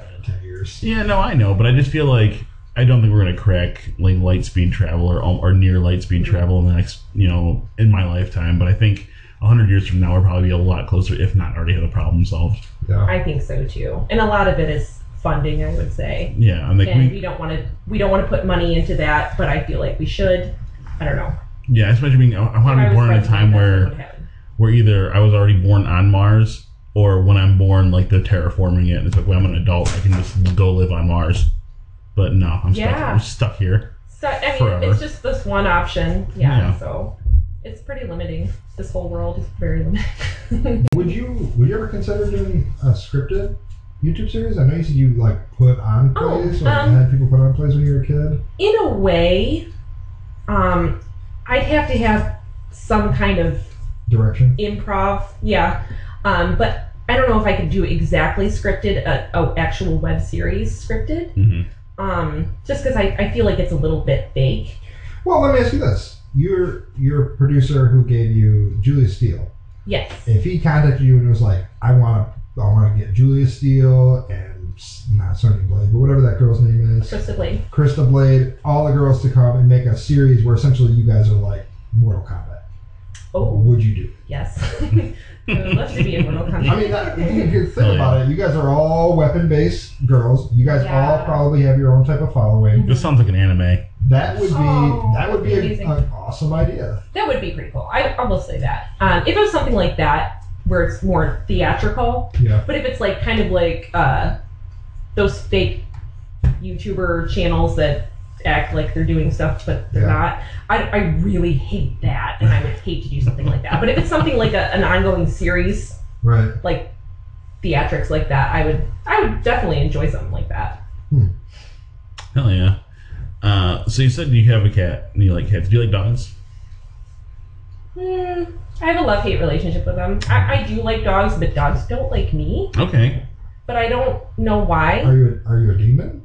Speaker 4: in ten years.
Speaker 2: Yeah, no, I know, but I just feel like I don't think we're gonna crack like light speed travel or um, or near light speed mm-hmm. travel in the next, you know, in my lifetime. But I think hundred years from now, we'll probably be a lot closer, if not already have the problem solved.
Speaker 4: Yeah.
Speaker 3: I think so too. And a lot of it is funding, I would say.
Speaker 2: Yeah, I'm like,
Speaker 3: and
Speaker 2: we,
Speaker 3: we don't want to we don't want to put money into that, but I feel like we should. I don't know.
Speaker 2: yeah, especially being, I, I want to be born in a time where
Speaker 3: would happen.
Speaker 2: where either I was already born on Mars or when I'm born, like they're terraforming it, and it's like when I'm an adult, I can just go live on Mars. But no, I'm stuck.
Speaker 3: Yeah.
Speaker 2: I'm stuck here.
Speaker 3: So I mean,
Speaker 2: Forever.
Speaker 3: it's just this one option. Yeah,
Speaker 2: Yeah.
Speaker 3: So it's pretty limiting. This whole world is very limiting.
Speaker 4: Would you would you ever consider doing a scripted YouTube series? I know you said you like put on
Speaker 3: Oh,
Speaker 4: plays, like
Speaker 3: um,
Speaker 4: had people put on plays when you were a kid.
Speaker 3: In a way, um, I'd have to have some kind of
Speaker 4: Direction.
Speaker 3: improv. Yeah, um, but I don't know if I could do exactly scripted, a, a actual web series scripted.
Speaker 2: hmm
Speaker 3: Um, just because I, I feel like it's a little bit fake.
Speaker 4: Well, let me ask you this: your your producer who gave you Julia Steele,
Speaker 3: Yes.
Speaker 4: if he contacted you and was like, "I want to, I want to get Julia Steele and s- not Sonya Blade, but whatever that girl's name is,
Speaker 3: Krista Blade.
Speaker 4: Krista Blade, all the girls to come and make a series where essentially you guys are like Mortal Kombat." What
Speaker 3: Oh,
Speaker 4: would you do?
Speaker 3: yes. I would love to be in Mortal Kombat.
Speaker 4: I mean, that, if you
Speaker 2: Oh,
Speaker 4: think
Speaker 2: yeah.
Speaker 4: about it, you guys are all weapon-based girls. You guys
Speaker 3: Yeah.
Speaker 4: all probably have your own type of following.
Speaker 2: This sounds like an anime.
Speaker 4: That would be
Speaker 3: Oh,
Speaker 4: that would be a, an awesome idea.
Speaker 3: That would be pretty cool. I, I will say that. Um, if it was something like that, where it's more theatrical,
Speaker 4: Yeah.
Speaker 3: but if it's like kind of like uh, those fake YouTuber channels that act like they're doing stuff but they're
Speaker 4: Yeah.
Speaker 3: not, I, I really hate that, and I would hate to do something like that. But if it's something like a, an ongoing series,
Speaker 4: Right.
Speaker 3: like theatrics like that, I would I would definitely enjoy something like that.
Speaker 2: Hell yeah. Uh, so you said you have a cat and you like cats. Do you like dogs?
Speaker 3: Hmm, I have a love hate relationship with them. I, I do like dogs, but dogs don't like me.
Speaker 2: Okay.
Speaker 3: But I don't know why.
Speaker 4: Are you a, are you a demon?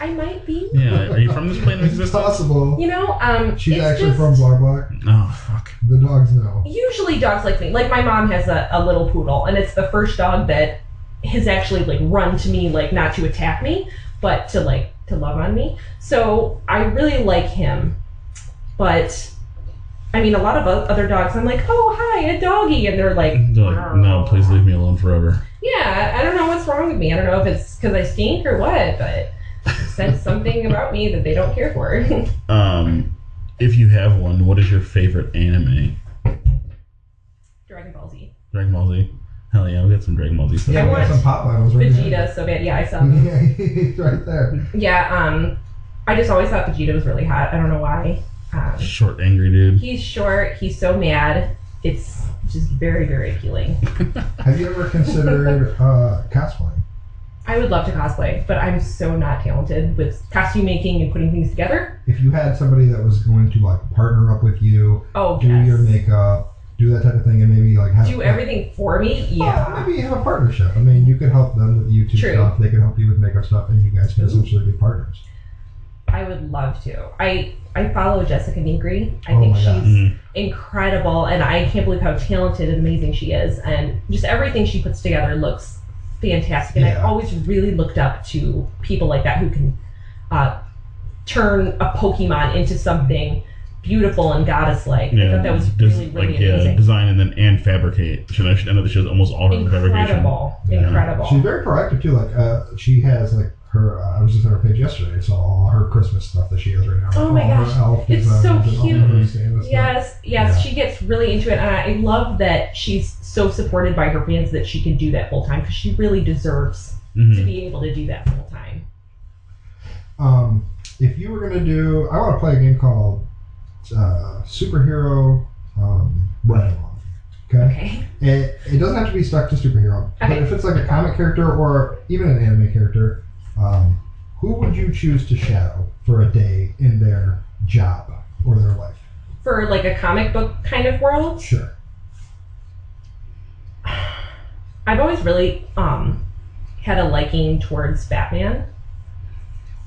Speaker 3: I might be.
Speaker 2: Yeah. Are you from this plane of
Speaker 4: It's
Speaker 2: existence?
Speaker 4: possible.
Speaker 3: You know, um,
Speaker 4: She's
Speaker 3: it's
Speaker 4: actually
Speaker 3: just,
Speaker 4: from Blar Block.
Speaker 2: Oh fuck.
Speaker 4: The dogs know.
Speaker 3: Usually, dogs like me. Like my mom has a, a little poodle, and it's the first dog that has actually like run to me, like not to attack me, but to like to love on me. So I really like him, but. I mean, a lot of o- other dogs, I'm like, oh, hi, a doggy. And they're like,
Speaker 2: They're like, no, please leave me alone forever.
Speaker 3: yeah, I don't know what's wrong with me. I don't know if it's because I stink or what, but it says something about me that they don't care for.
Speaker 2: Um, if you have one, what is your favorite anime?
Speaker 3: Dragon Ball Z.
Speaker 2: Dragon Ball Z. Hell yeah, we got some Dragon Ball Z stuff.
Speaker 4: Yeah,
Speaker 3: I
Speaker 4: we got some pop bottles right
Speaker 3: Vegeta so bad. Yeah, I saw them.
Speaker 4: Yeah, he's right there.
Speaker 3: Yeah, um, I just always thought Vegeta was really hot. I don't know why. Um,
Speaker 2: Short, angry dude.
Speaker 3: he's short. He's so mad. It's just very, very appealing.
Speaker 4: Have you ever considered uh, cosplaying?
Speaker 3: I would love to cosplay, but I'm so not talented with costume making and putting things together.
Speaker 4: If you had somebody that was going to like partner up with you,
Speaker 3: Oh,
Speaker 4: do
Speaker 3: yes.
Speaker 4: your makeup, do that type of thing, and maybe like have
Speaker 3: Do everything for me?
Speaker 4: Well,
Speaker 3: Yeah.
Speaker 4: maybe have a partnership. I mean, you could help them with YouTube
Speaker 3: True.
Speaker 4: stuff. They could help you with makeup stuff, and you guys can
Speaker 3: Ooh.
Speaker 4: essentially be partners.
Speaker 3: I would love to. I I follow Jessica Nigri. I
Speaker 4: Oh
Speaker 3: think
Speaker 4: my
Speaker 3: she's
Speaker 4: God.
Speaker 2: Mhm.
Speaker 3: incredible, and I can't believe how talented and amazing she is, and just everything she puts together looks fantastic. And I've always really looked up to people like that who can uh, turn a Pokemon into something beautiful and goddess-like. I
Speaker 2: Yeah,
Speaker 3: thought that was
Speaker 2: des-
Speaker 3: really, really
Speaker 2: like yeah,
Speaker 3: amazing.
Speaker 2: design and then and fabricate. Should I should end up the show's almost all her fabrication.
Speaker 3: Incredible,
Speaker 2: Yeah.
Speaker 3: incredible.
Speaker 4: She's very proactive too. Like, uh, she has like her. Uh, I was just on her page yesterday. Saw all her Christmas stuff that she has right now.
Speaker 3: Oh my
Speaker 4: all
Speaker 3: gosh.
Speaker 4: elf
Speaker 3: It's so cute.
Speaker 4: her Santa stuff.
Speaker 3: Yes, yes,
Speaker 4: Yeah.
Speaker 3: she gets really into it, and I I love that she's so supported by her fans that she can do that full time because she really deserves to
Speaker 2: Mhm.
Speaker 3: be able to do that full time.
Speaker 4: Um, if you were gonna do, I want to play a game called uh, superhero um, ride along. Okay.
Speaker 3: Okay.
Speaker 4: It, it doesn't have to be stuck to superhero, but if it's like a comic character or even an anime character, um, who would you choose to shadow for a day in their job or their life?
Speaker 3: For like a comic book kind of world,
Speaker 4: Sure.
Speaker 3: I've always really um had a liking towards Batman.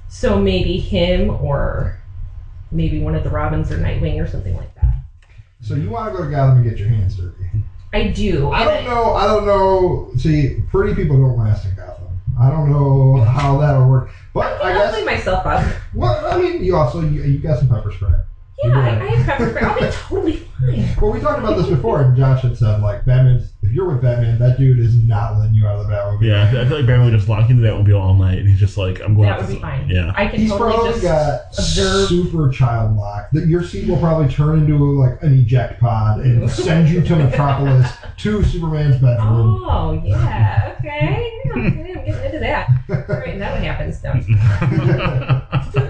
Speaker 3: So maybe him or maybe one of the Robins or Nightwing or something like that.
Speaker 4: So you want to go to Gotham and get your hands dirty?
Speaker 3: I do.
Speaker 4: I don't know. I don't know. See, pretty people don't last in. I don't know how that'll work. But I
Speaker 3: I'll
Speaker 4: guess.
Speaker 3: clean myself up.
Speaker 4: Well, I mean, you also you, you got some pepper spray.
Speaker 3: Yeah, I, I have pepper spray. I'll be totally fine.
Speaker 4: Well, we talked about this before, and Josh had said like Batman. If you're with Batman, that dude is not letting you out of the Batmobile.
Speaker 2: Yeah, I feel like Batman would just lock into that mobile all night, and he's just like, I'm going.
Speaker 3: That
Speaker 2: out
Speaker 3: would
Speaker 2: to
Speaker 3: be fine.
Speaker 2: Yeah.
Speaker 3: I can
Speaker 4: He's
Speaker 3: totally
Speaker 4: probably
Speaker 3: just
Speaker 4: got
Speaker 3: observe.
Speaker 4: super child lock. That your seat will probably turn into like an eject pod and send you to Metropolis to Superman's bedroom.
Speaker 3: Oh yeah, okay. Okay, I'm getting into that. All right, and that one happens. No.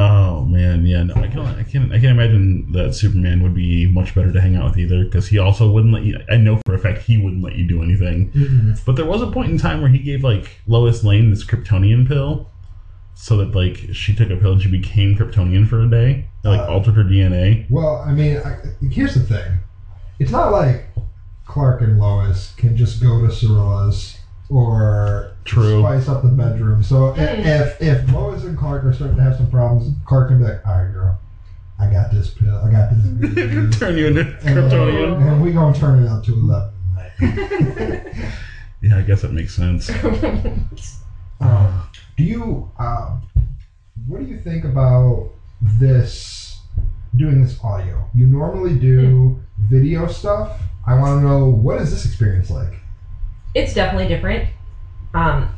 Speaker 2: oh man, yeah. No, I can I can I can't imagine that Superman would be much better to hang out with either, because he also wouldn't let you. I know for a fact he wouldn't let you do anything.
Speaker 4: Mhm.
Speaker 2: But there was a point in time where he gave like Lois Lane this Kryptonian pill, so that like she took a pill and she became Kryptonian for a day. Like
Speaker 4: Uh.
Speaker 2: altered her DNA.
Speaker 4: Well, I mean, I, here's the thing. It's not like Clark and Lois can just go to Cirilla's or
Speaker 2: True.
Speaker 4: spice up the bedroom. So i-
Speaker 3: Mm.
Speaker 4: if if Lois and Clark are starting to have some problems, Clark can be like, "All right, girl, I got this pill. I got this."
Speaker 2: Turn you into
Speaker 4: and,
Speaker 2: Kryptonian.
Speaker 4: and we gonna turn it up to eleven tonight.
Speaker 2: Yeah, I guess that makes sense.
Speaker 4: Um, do you um, what do you think about this doing this audio? You normally do video stuff. I want to know what is this experience like?
Speaker 3: It's definitely different. Um,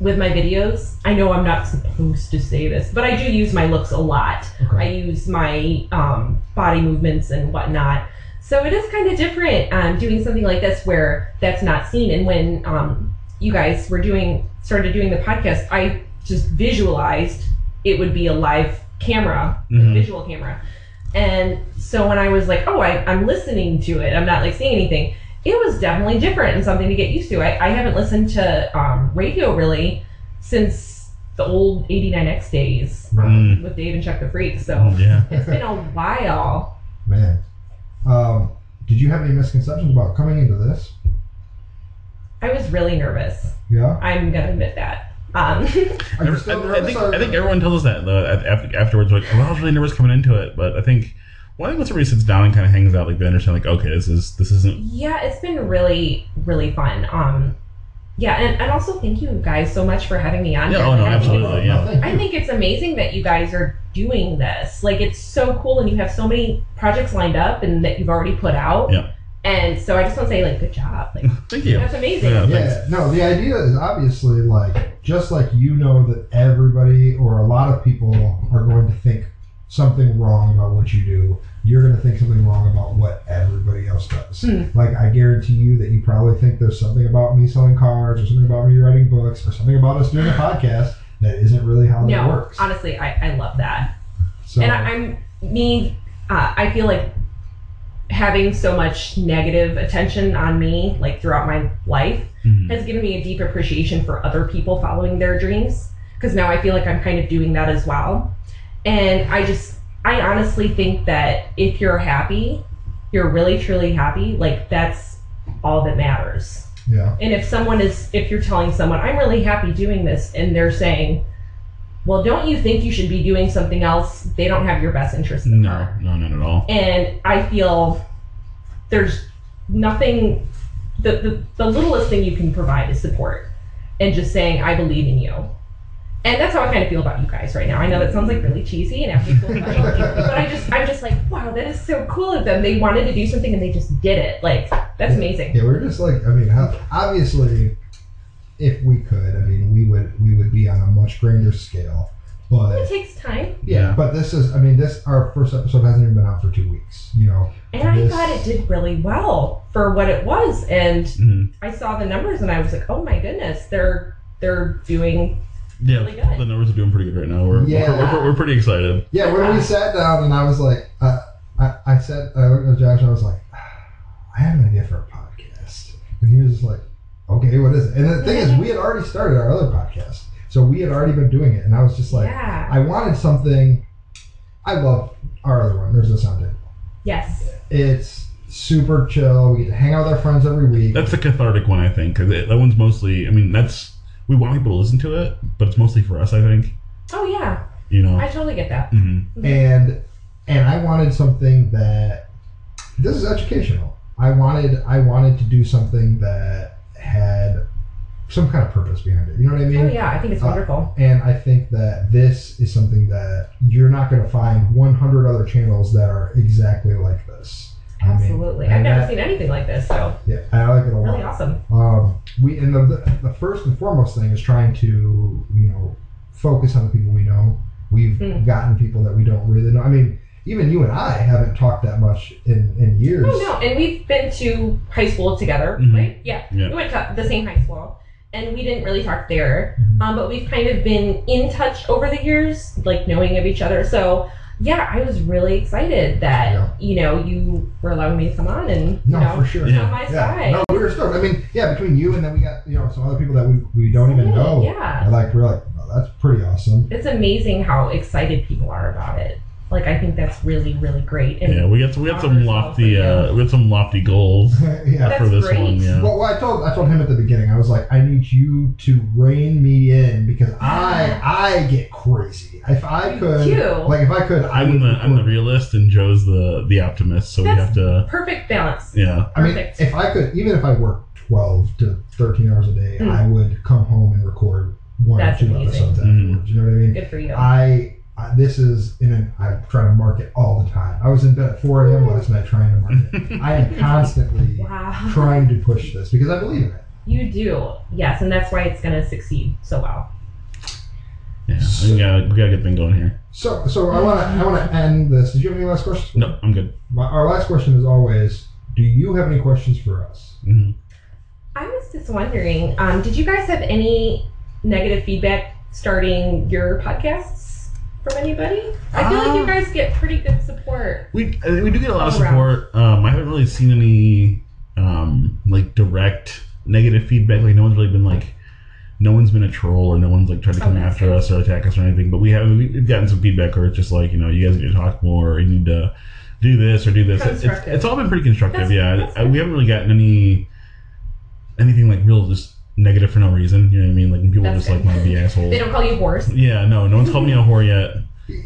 Speaker 3: with my videos, I know I'm not supposed to say this, but I do use my looks a lot. I use my um, body movements and whatnot. So it is kind of different um, doing something like this where that's not seen. And when um, you guys were doing started doing the podcast, I just visualized it would be a live camera,
Speaker 2: Mhm.
Speaker 3: visual camera. And so when I was like, oh, I, I'm listening to it, I'm not like seeing anything. It was definitely different and something to get used to. I, I haven't listened to um, radio really since the old 89X days
Speaker 4: Right.
Speaker 2: Mm.
Speaker 3: with Dave and Chuck the Freak. So
Speaker 2: Oh, yeah.
Speaker 3: it's been a while.
Speaker 4: Man, um, did you have any misconceptions about coming into this?
Speaker 3: I was really nervous.
Speaker 4: Yeah.
Speaker 3: I'm gonna admit that. Um,
Speaker 4: Are
Speaker 2: I, I think I think everyone tells us that though, af- af- afterwards. Like, well, I was really nervous coming into it, but I think well, I think once everybody sits down and kind of hangs out, like they understand, like, okay, this is this isn't.
Speaker 3: yeah, it's been really, really fun. Um, yeah, and, and also thank you guys so much for having me on.
Speaker 2: Yeah,
Speaker 3: here.
Speaker 2: oh, no,
Speaker 3: I think
Speaker 2: absolutely, yeah.
Speaker 4: thank
Speaker 3: I think it's amazing that you guys are doing this. Like, it's so cool, and you have so many projects lined up, and that you've already put out.
Speaker 2: Yeah.
Speaker 3: And so I just want to say, like, good job. Like,
Speaker 2: Thank you.
Speaker 3: that's amazing.
Speaker 2: Yeah.
Speaker 4: Yeah, no, the idea is obviously like just like you know that everybody or a lot of people are going to think something wrong about what you do, you're going to think something wrong about what everybody else does.
Speaker 3: Hmm.
Speaker 4: Like I guarantee you that you probably think there's something about me selling cars or something about me writing books or something about us doing a podcast that isn't really how that
Speaker 3: No,
Speaker 4: works.
Speaker 3: honestly, I, I love that.
Speaker 4: So
Speaker 3: and I, I'm me. Uh, I feel like having so much negative attention on me, like throughout my life,
Speaker 2: Mhm.
Speaker 3: has given me a deep appreciation for other people following their dreams. Because now I feel like I'm kind of doing that as well. And I just, I honestly think that if you're happy, you're really truly happy. Like that's all that matters.
Speaker 4: yeah,
Speaker 3: And if someone is, if you're telling someone, I'm really happy doing this, and they're saying, well, don't you think you should be doing something else? They don't have your best interest in
Speaker 2: No,
Speaker 3: heart.
Speaker 2: no, not at all.
Speaker 3: And I feel there's nothing, the, the, the littlest thing you can provide is support and just saying, I believe in you. And that's how I kind of feel about you guys right now. I know that sounds like really cheesy and after school, but I just, I'm just like, wow, that is so cool of them. They wanted to do something and they just did it. Like, that's amazing.
Speaker 4: yeah, we're just like I mean, obviously, if we could, I mean, we would we would be on a much grander scale, but.
Speaker 3: It takes time.
Speaker 4: Yeah, but this is, I mean, this, our first episode hasn't even been out for two weeks, you know.
Speaker 3: And I thought it did really well for what it was. And
Speaker 2: Mhm.
Speaker 3: I saw the numbers and I was like, oh my goodness, they're they're doing
Speaker 2: Yeah,
Speaker 3: Really good.
Speaker 2: the numbers are doing pretty good right now. We're
Speaker 4: Yeah.
Speaker 2: we're, we're, we're pretty excited.
Speaker 4: Yeah, when we sat down and I was like, uh, I, I said, I looked at Josh and I was like, I have an idea for a podcast. And he was just like, okay, what is it? And the thing is, we had already started our other podcast. So we had already been doing it. And I was just like,
Speaker 3: yeah.
Speaker 4: I wanted something. I love our other one, There's No Sound Table.
Speaker 3: yes.
Speaker 4: It's super chill. We get to hang out with our friends every week.
Speaker 2: That's the cathartic one, I think. 'cause it- that one's mostly. I mean, that's we want people to listen to it, but it's mostly for us. I think.
Speaker 3: Oh yeah,
Speaker 2: You know.
Speaker 3: I totally get that.
Speaker 2: hmm
Speaker 4: and and I wanted something that this is educational. I wanted I wanted to do something that had some kind of purpose behind it. You know what I mean?
Speaker 3: Oh yeah, I think it's
Speaker 4: Uh,
Speaker 3: wonderful.
Speaker 4: And I think that this is something that you're not going to find 100 other channels that are exactly like this. I mean,
Speaker 3: Absolutely, I've never
Speaker 4: that-
Speaker 3: seen anything like this, so
Speaker 4: Yeah, I like it a lot.
Speaker 3: really awesome.
Speaker 4: Um, we and the, the the first and foremost thing is trying to you know focus on the people we know. We've
Speaker 3: Mm.
Speaker 4: gotten people that we don't really know. I mean, even you and I haven't talked that much in in years.
Speaker 3: Oh no, and we've been to high school together,
Speaker 2: Mhm.
Speaker 3: right? Yeah.
Speaker 2: Yeah.
Speaker 3: we went to the same high school, and we didn't really talk there.
Speaker 4: Mhm.
Speaker 3: Um, but we've kind of been in touch over the years, like knowing of each other. So yeah, I was really excited that
Speaker 4: Yeah.
Speaker 3: you know you were allowing me to come on and
Speaker 4: No,
Speaker 3: you know
Speaker 4: for sure.
Speaker 2: Yeah.
Speaker 3: on my
Speaker 4: Yeah,
Speaker 3: side.
Speaker 4: no, we were stoked. I mean, yeah, between you and then we got you know some other people that we, we don't even know.
Speaker 3: Yeah.
Speaker 4: I like we're like, oh, that's pretty awesome.
Speaker 3: It's amazing how excited people are about it. Like I think that's really, really great. And
Speaker 2: Yeah, we got some, we got some lofty
Speaker 3: also,
Speaker 2: uh, we got some lofty goals
Speaker 4: yeah.
Speaker 3: That's
Speaker 2: for this
Speaker 3: great.
Speaker 2: one. Yeah.
Speaker 4: Well, I told I told him at the beginning. I was like, I need you to rein me in because I I get crazy. If I could,
Speaker 3: do.
Speaker 4: like, if I could, I
Speaker 2: I'm
Speaker 4: would.
Speaker 2: the I'm the realist and Joe's the the optimist. So we have to.
Speaker 3: perfect balance.
Speaker 2: Yeah.
Speaker 4: I mean,
Speaker 3: Perfect.
Speaker 4: if I could, even if I worked twelve to thirteen hours a day,
Speaker 3: Mm.
Speaker 4: I would come home and record one
Speaker 3: That's
Speaker 4: or two
Speaker 3: amazing.
Speaker 4: episodes
Speaker 2: Mhm.
Speaker 4: afterwards. You know what I mean?
Speaker 3: Good for you.
Speaker 4: I, I this is in an I try to market all the time. I was in bed at 4 a.m. last night trying to market. I am constantly
Speaker 3: wow.
Speaker 4: trying to push this because I believe in it.
Speaker 3: You do. Yes, and that's why it's going to succeed so well.
Speaker 2: yeah. We got we got a good thing going here.
Speaker 4: So, so I want to I want to end this. Did you have any last questions?
Speaker 2: No, I'm good.
Speaker 4: My, our last question is always: Do you have any questions for us?
Speaker 2: hmm
Speaker 3: I was just wondering, um, did you guys have any negative feedback starting your podcasts from anybody? I feel like you
Speaker 2: Uh,
Speaker 3: guys get pretty good support.
Speaker 2: We uh, we do get a lot of support. Um, I haven't really seen any um, like direct negative feedback. Like no one's really been like, no one's been a troll or no one's like tried to come after us or attack us or anything. But we have we've gotten some feedback where it's just like you know you guys need to talk more. Or you need to do this or do this. It's, it's, all been pretty constructive.
Speaker 3: That's-
Speaker 2: yeah,
Speaker 3: that's
Speaker 2: Uh,
Speaker 3: good.
Speaker 2: we haven't really gotten any anything like real just negative for no reason. You know what I mean? Like when people
Speaker 3: That's
Speaker 2: just like
Speaker 3: good.
Speaker 2: want to be assholes.
Speaker 3: They don't call you horse.
Speaker 2: Yeah, no, no one's called me a whore yet.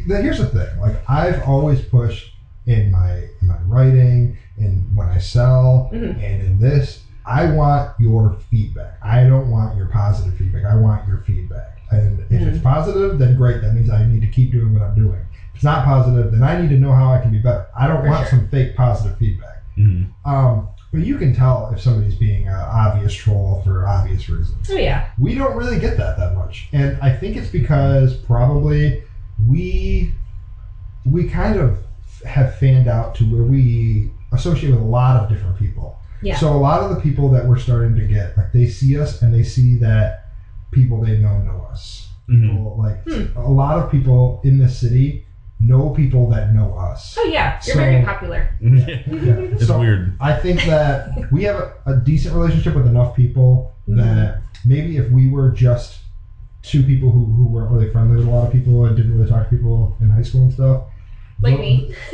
Speaker 4: The- Here's the thing: like I've always pushed in my in my writing and when I sell
Speaker 3: Mhm.
Speaker 4: and in this, I want your feedback. I don't want your positive feedback. I want your feedback. And if it's
Speaker 3: Mm-hmm.
Speaker 4: positive, then great. That means I need to keep doing what I'm doing. If it's not positive, then I need to know how I can be better. I don't
Speaker 3: For
Speaker 4: want
Speaker 3: sure.
Speaker 4: some fake positive feedback.
Speaker 2: Mhm.
Speaker 4: Um, but you can tell if somebody's being an obvious troll for obvious reasons.
Speaker 3: Oh yeah.
Speaker 4: We don't really get that that much, and I think it's because probably we we kind of have fanned out to where we associate with a lot of different people.
Speaker 3: Yeah.
Speaker 4: So a lot of the people that we're starting to get, like they see us and they see that people they know know us.
Speaker 2: Mhm.
Speaker 4: People, like
Speaker 3: Hmm.
Speaker 4: a lot of people in the city know people that know us.
Speaker 3: Oh yeah. You're
Speaker 4: So-
Speaker 3: very popular.
Speaker 4: Yeah.
Speaker 2: It's
Speaker 4: So-
Speaker 2: weird.
Speaker 4: I think that we have a, a decent relationship with enough people
Speaker 3: Mm-hmm.
Speaker 4: that maybe if we were just two people who, who weren't really friendly with a lot of people and didn't really talk to people in high school and stuff,
Speaker 3: Like
Speaker 4: tho-
Speaker 3: me.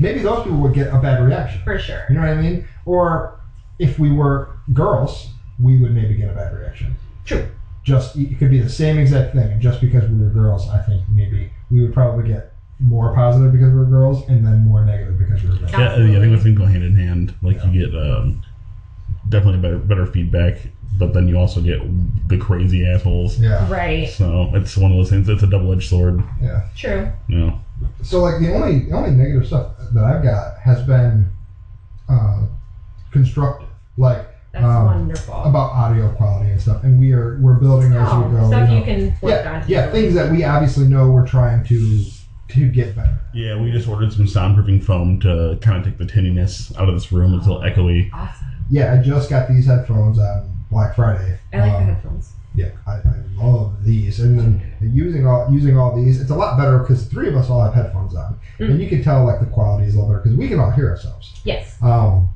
Speaker 4: maybe those people would get a bad reaction.
Speaker 3: For sure.
Speaker 4: You know what I mean? Or if we were girls, we would maybe get a bad reaction.
Speaker 3: True.
Speaker 4: Just it could be the same exact thing, and just because we were girls, I think maybe we would probably get more positive because we were girls, and then more negative because we were girls.
Speaker 2: Yeah, I think that's going to go hand in hand. Like you get um, definitely better better feedback, but then you also get the crazy assholes.
Speaker 4: Yeah,
Speaker 3: Right.
Speaker 2: So it's one of those things. It's a double edged sword.
Speaker 4: yeah.
Speaker 3: True.
Speaker 2: You know.
Speaker 4: So like the only the only negative stuff that I've got has been uh, constructive, like
Speaker 3: That's
Speaker 4: Um,
Speaker 3: wonderful.
Speaker 4: about audio quality and stuff, and we are we're building as we
Speaker 3: oh,
Speaker 4: go.
Speaker 3: stuff
Speaker 4: you
Speaker 3: you can work
Speaker 4: yeah,
Speaker 3: on.
Speaker 4: yeah, things that we obviously know we're trying to to get better.
Speaker 2: Yeah, we just ordered some soundproofing foam to kind of take the tinniness out of this room. It's a little echoey.
Speaker 3: Awesome.
Speaker 4: Yeah, I just got these headphones on Black Friday.
Speaker 3: I like the
Speaker 4: Um,
Speaker 3: headphones.
Speaker 4: Yeah, I, I love these, and then using all using all these, it's a lot better because three of us all have headphones on,
Speaker 3: Mm.
Speaker 4: and you can tell like the quality is a little better because we can all hear ourselves.
Speaker 3: Yes.
Speaker 4: Um,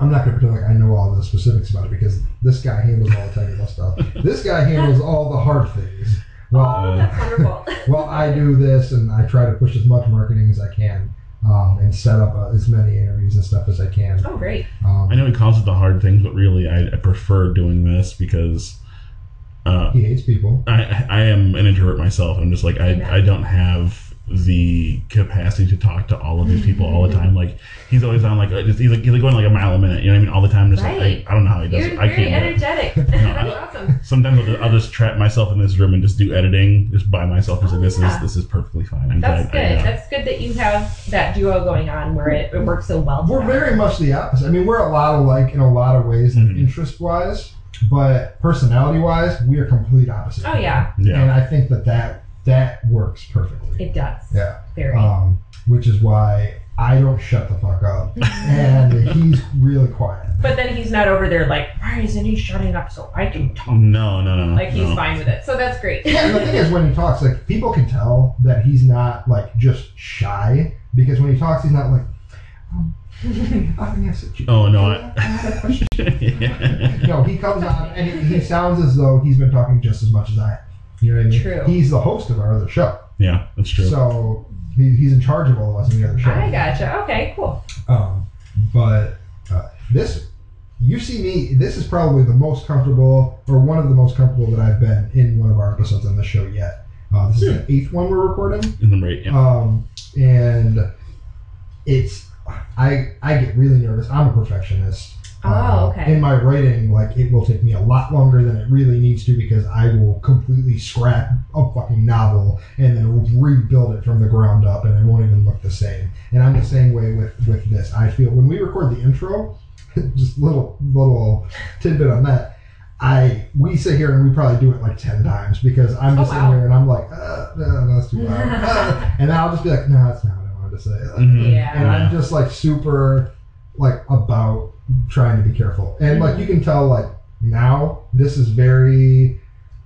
Speaker 4: I'm not gonna pretend like I know all the specifics about it because this guy handles all the technical stuff. This guy handles all the hard things. Well,
Speaker 3: oh, that's wonderful.
Speaker 4: well, I do this and I try to push as much marketing as I can. um, and set up uh, as many interviews and stuff as I can.
Speaker 3: Oh, great.
Speaker 4: Um,
Speaker 2: I know he calls it the hard things, but really, I, I prefer doing this because uh,
Speaker 4: he hates people.
Speaker 2: I I am an introvert myself. I'm just like I, I don't have the capacity to talk to all of these people all the time. Like he's always on like he's like he's like going like a mile a minute. You know what I mean? All the time. Just
Speaker 3: Right.
Speaker 2: like I, I don't know how he does
Speaker 3: You're
Speaker 2: it. I can't. do it.
Speaker 3: energetic.
Speaker 2: I-
Speaker 3: awesome.
Speaker 2: Sometimes I'll just, I'll just trap myself in this room and just do editing just by myself. Just like
Speaker 3: Oh,
Speaker 2: this
Speaker 3: yeah.
Speaker 2: is this is perfectly fine. I'm
Speaker 3: That's
Speaker 2: glad.
Speaker 3: good.
Speaker 2: I, uh,
Speaker 3: That's good that you have that duo going on where it, it works so well.
Speaker 4: We're
Speaker 3: together.
Speaker 4: very much the opposite. I mean, we're a lot alike in a lot of ways, like
Speaker 2: Mhm.
Speaker 4: interest wise, but personality wise, we are complete opposite.
Speaker 3: Oh yeah,
Speaker 2: yeah.
Speaker 4: And I think that that that works perfectly.
Speaker 3: it does.
Speaker 4: Yeah.
Speaker 3: Very.
Speaker 4: Um, which is why I don't shut the fuck up, and he's really quiet.
Speaker 3: but then he's not over there like, why isn't he shutting up so I can talk?
Speaker 2: No, no, no, no.
Speaker 3: Like he's
Speaker 2: no.
Speaker 3: fine with it. So that's great.
Speaker 4: Yeah, and the thing is, when he talks, like people can tell that he's not like just shy because when he talks, he's not like. Um, I think that's a-
Speaker 2: Oh no, I,
Speaker 4: I had a question.
Speaker 2: yeah.
Speaker 4: No, he comes on and he, he sounds as though he's been talking just as much as I. am. You know what I mean?
Speaker 3: True.
Speaker 4: He's the host of our other show,
Speaker 2: yeah, that's true.
Speaker 4: so he, he's in charge of all of us in the other show.
Speaker 3: I gotcha. Okay, cool.
Speaker 4: Um, but uh, this, you see me. This is probably the most comfortable, or one of the most comfortable that I've been in one of our episodes on the show yet. Uh, this is the eighth one we're recording,
Speaker 2: Isn't right? Yeah.
Speaker 4: um, and it's I I get really nervous. I'm a perfectionist.
Speaker 3: Oh,
Speaker 4: Uh. In my writing, like it will take me a lot longer than it really needs to because I will completely scrap a fucking novel and then rebuild it from the ground up, and it won't even look the same. And I'm the same way with with this. I feel when we record the intro, just little little tidbit on that. I we sit here and we probably do it like ten times because I'm
Speaker 3: Oh,
Speaker 4: just
Speaker 3: wow.
Speaker 4: sitting here and I'm like, uh, no, no, that's too loud, Uh, and then I'll just be like, no, that's not what I wanted to say.
Speaker 2: Mhm.
Speaker 3: Yeah.
Speaker 4: And I'm just like super like about trying to be careful. And like you can tell like now this is very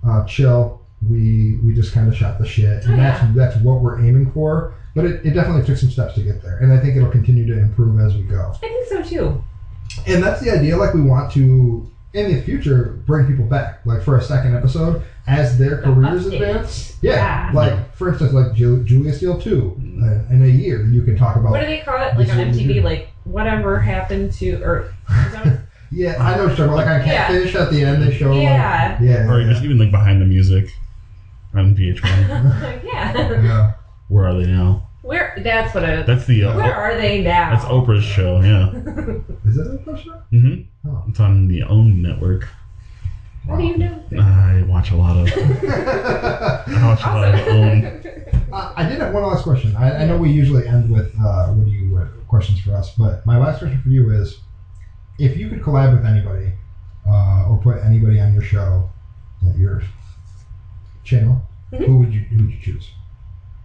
Speaker 4: uh, chill. We we just kind of shot the shit, and
Speaker 3: Oh,
Speaker 4: that's
Speaker 3: yeah.
Speaker 4: that's what we're aiming for. But it, it definitely took some steps to get there, and I think it'll continue to improve as we go.
Speaker 3: I think so too.
Speaker 4: And that's the idea. Like we want to in the future bring people back, like for a second episode as their
Speaker 3: The
Speaker 4: careers advance. Yeah,
Speaker 3: Yeah.
Speaker 4: like for instance, like Ju- Julia Steele two. Uh, in a year, you can talk about
Speaker 3: What do they call it? Like on
Speaker 4: is what we
Speaker 3: MTV,
Speaker 4: do.
Speaker 3: like whatever happened to or is that what-
Speaker 4: Yeah, I know what you're talking about. Like on
Speaker 3: Yeah.
Speaker 4: At the end, they show
Speaker 3: Yeah.
Speaker 4: like yeah,
Speaker 2: Or
Speaker 4: yeah,
Speaker 2: just even like behind the music on VH1.
Speaker 3: yeah.
Speaker 4: yeah.
Speaker 2: Where are they now?
Speaker 3: Where that's what I
Speaker 2: That's the uh,
Speaker 3: Where are they now?
Speaker 2: that's Oprah's show. Yeah.
Speaker 4: Is that Oprah's show?
Speaker 2: Mm-hmm.
Speaker 4: Oh.
Speaker 2: It's on the OWN network.
Speaker 3: How do you know?
Speaker 2: I watch a lot of. I watch a lot of OWN.
Speaker 4: Uh, I did have one last question. I, I know we usually end with uh, what do you what, questions for us, but my last question for you is, if you could collab with anybody, uh, or put anybody on your show, at your channel,
Speaker 3: Mhm.
Speaker 4: who would you who would you choose?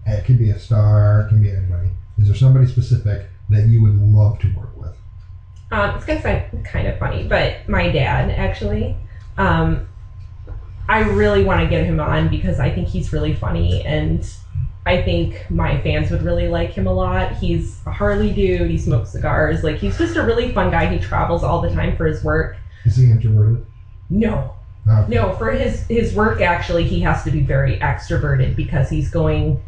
Speaker 4: Uh, It could be a star, it can be anybody. Is there somebody specific that you would love to work with?
Speaker 3: Um, it's gonna sound kind of funny, but my dad actually. Um, I really want to get him on because I think he's really funny and I think my fans would really like him a lot. He's a Harley dude. He smokes cigars. Like he's just a really fun guy. He travels all the time for his work.
Speaker 4: Is he introverted?
Speaker 3: No,
Speaker 4: No.
Speaker 3: no, for his his work actually he has to be very extroverted because he's going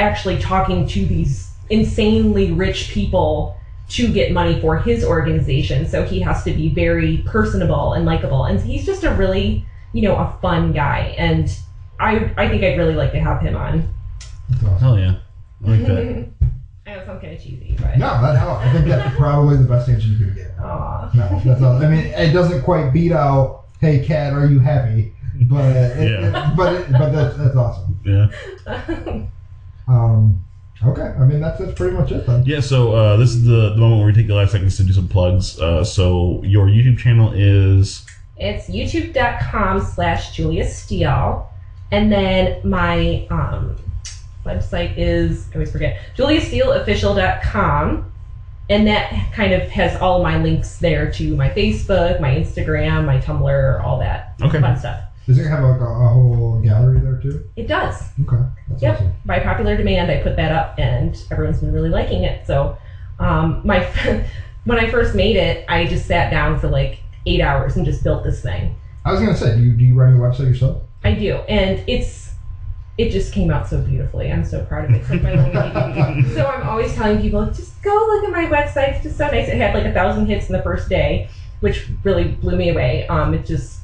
Speaker 3: actually talking to these insanely rich people to get money for his organization. So he has to be very personable and likable. And he's just a really, you know, a fun guy. And I I think I'd really like to have him on.
Speaker 4: Awesome.
Speaker 2: Hell yeah. I like that.
Speaker 3: I know sounds kind of cheesy, but
Speaker 4: No, that no, I think that's probably the best answer you could get.
Speaker 3: Aw.
Speaker 4: No, that's all. I mean, it doesn't quite beat out. Hey, cat, are you happy? But it,
Speaker 2: Yeah.
Speaker 4: it- but it, but that's, that's awesome.
Speaker 2: Yeah.
Speaker 4: Um, okay, I mean that's that's pretty much it then.
Speaker 2: Yeah, so uh, this is the, the moment where we take the last seconds to do some plugs. Uh, so your YouTube channel is
Speaker 3: It's youtube.com slash Julia Steele. And then my um, website is, I always forget, juliasteeleofficial.com. And that kind of has all of my links there to my Facebook, my Instagram, my Tumblr, all that
Speaker 2: okay.
Speaker 3: fun stuff.
Speaker 4: Does it have like a, a whole gallery there too?
Speaker 3: It does.
Speaker 4: Okay, that's
Speaker 3: Yep.
Speaker 4: awesome.
Speaker 3: By popular demand, I put that up, and everyone's been really liking it. So, um, my when I first made it, I just sat down for like eight hours and just built this thing.
Speaker 4: I was gonna say, do you do you run your website yourself?
Speaker 3: I do, and it's it just came out so beautifully. I'm so proud of it. It's like my little baby. so I'm always telling people, just go look at my website. It's just so nice. It had like a thousand hits in the first day, which really blew me away. Um, it just,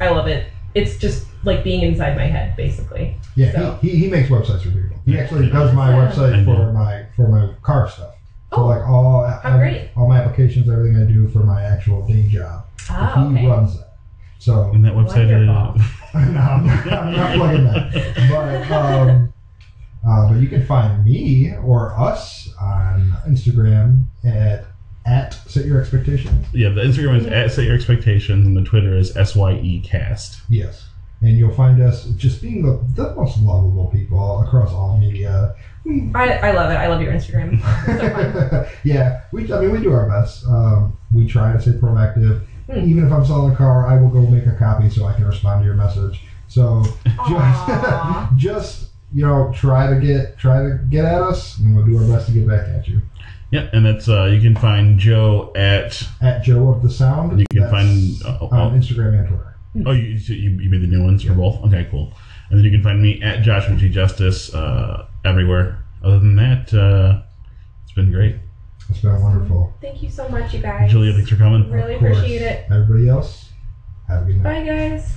Speaker 3: I love it. It's just like being inside my head, basically.
Speaker 4: Yeah,
Speaker 3: So-
Speaker 4: he, he, he makes websites for people. He actually does my website
Speaker 2: I
Speaker 4: for my for my car stuff. So
Speaker 3: Oh,
Speaker 4: like all
Speaker 3: how great.
Speaker 4: all my applications, everything I do for my actual day job,
Speaker 3: Ah,
Speaker 4: he
Speaker 3: okay.
Speaker 4: runs that. So
Speaker 2: And that website
Speaker 3: Wonderful.
Speaker 2: is.
Speaker 4: no, I'm not, I'm not plugging that. But um, uh, but you can find me or us on Instagram at at set your expectations.
Speaker 2: Yeah, the Instagram is at set your expectations, and the Twitter is syecast.
Speaker 4: Yes. And you'll find us just being the, the most lovable people across all media. We,
Speaker 3: I, I love it. I love your Instagram. So
Speaker 4: yeah, we. I mean, we do our best. Um, we try to stay proactive.
Speaker 3: Hmm.
Speaker 4: Even if I'm selling a car, I will go make a copy so I can respond to your message. So just, just you know, try to get try to get at us, and we'll do our best to get back at you.
Speaker 2: Yeah, and that's uh, you can find Joe at
Speaker 4: At Joe of the Sound.
Speaker 2: you can
Speaker 4: that's
Speaker 2: find uh,
Speaker 4: on Instagram and Twitter.
Speaker 2: oh you, you you made the new ones for both okay cool and then you can find me at Joshua G Justice uh, everywhere. Other than that, uh, it's been great.
Speaker 4: It's been wonderful.
Speaker 3: Thank you so much, you guys.
Speaker 2: Julia, thanks for coming.
Speaker 3: Really appreciate it.
Speaker 4: Everybody else, have a good night.
Speaker 3: Bye, guys.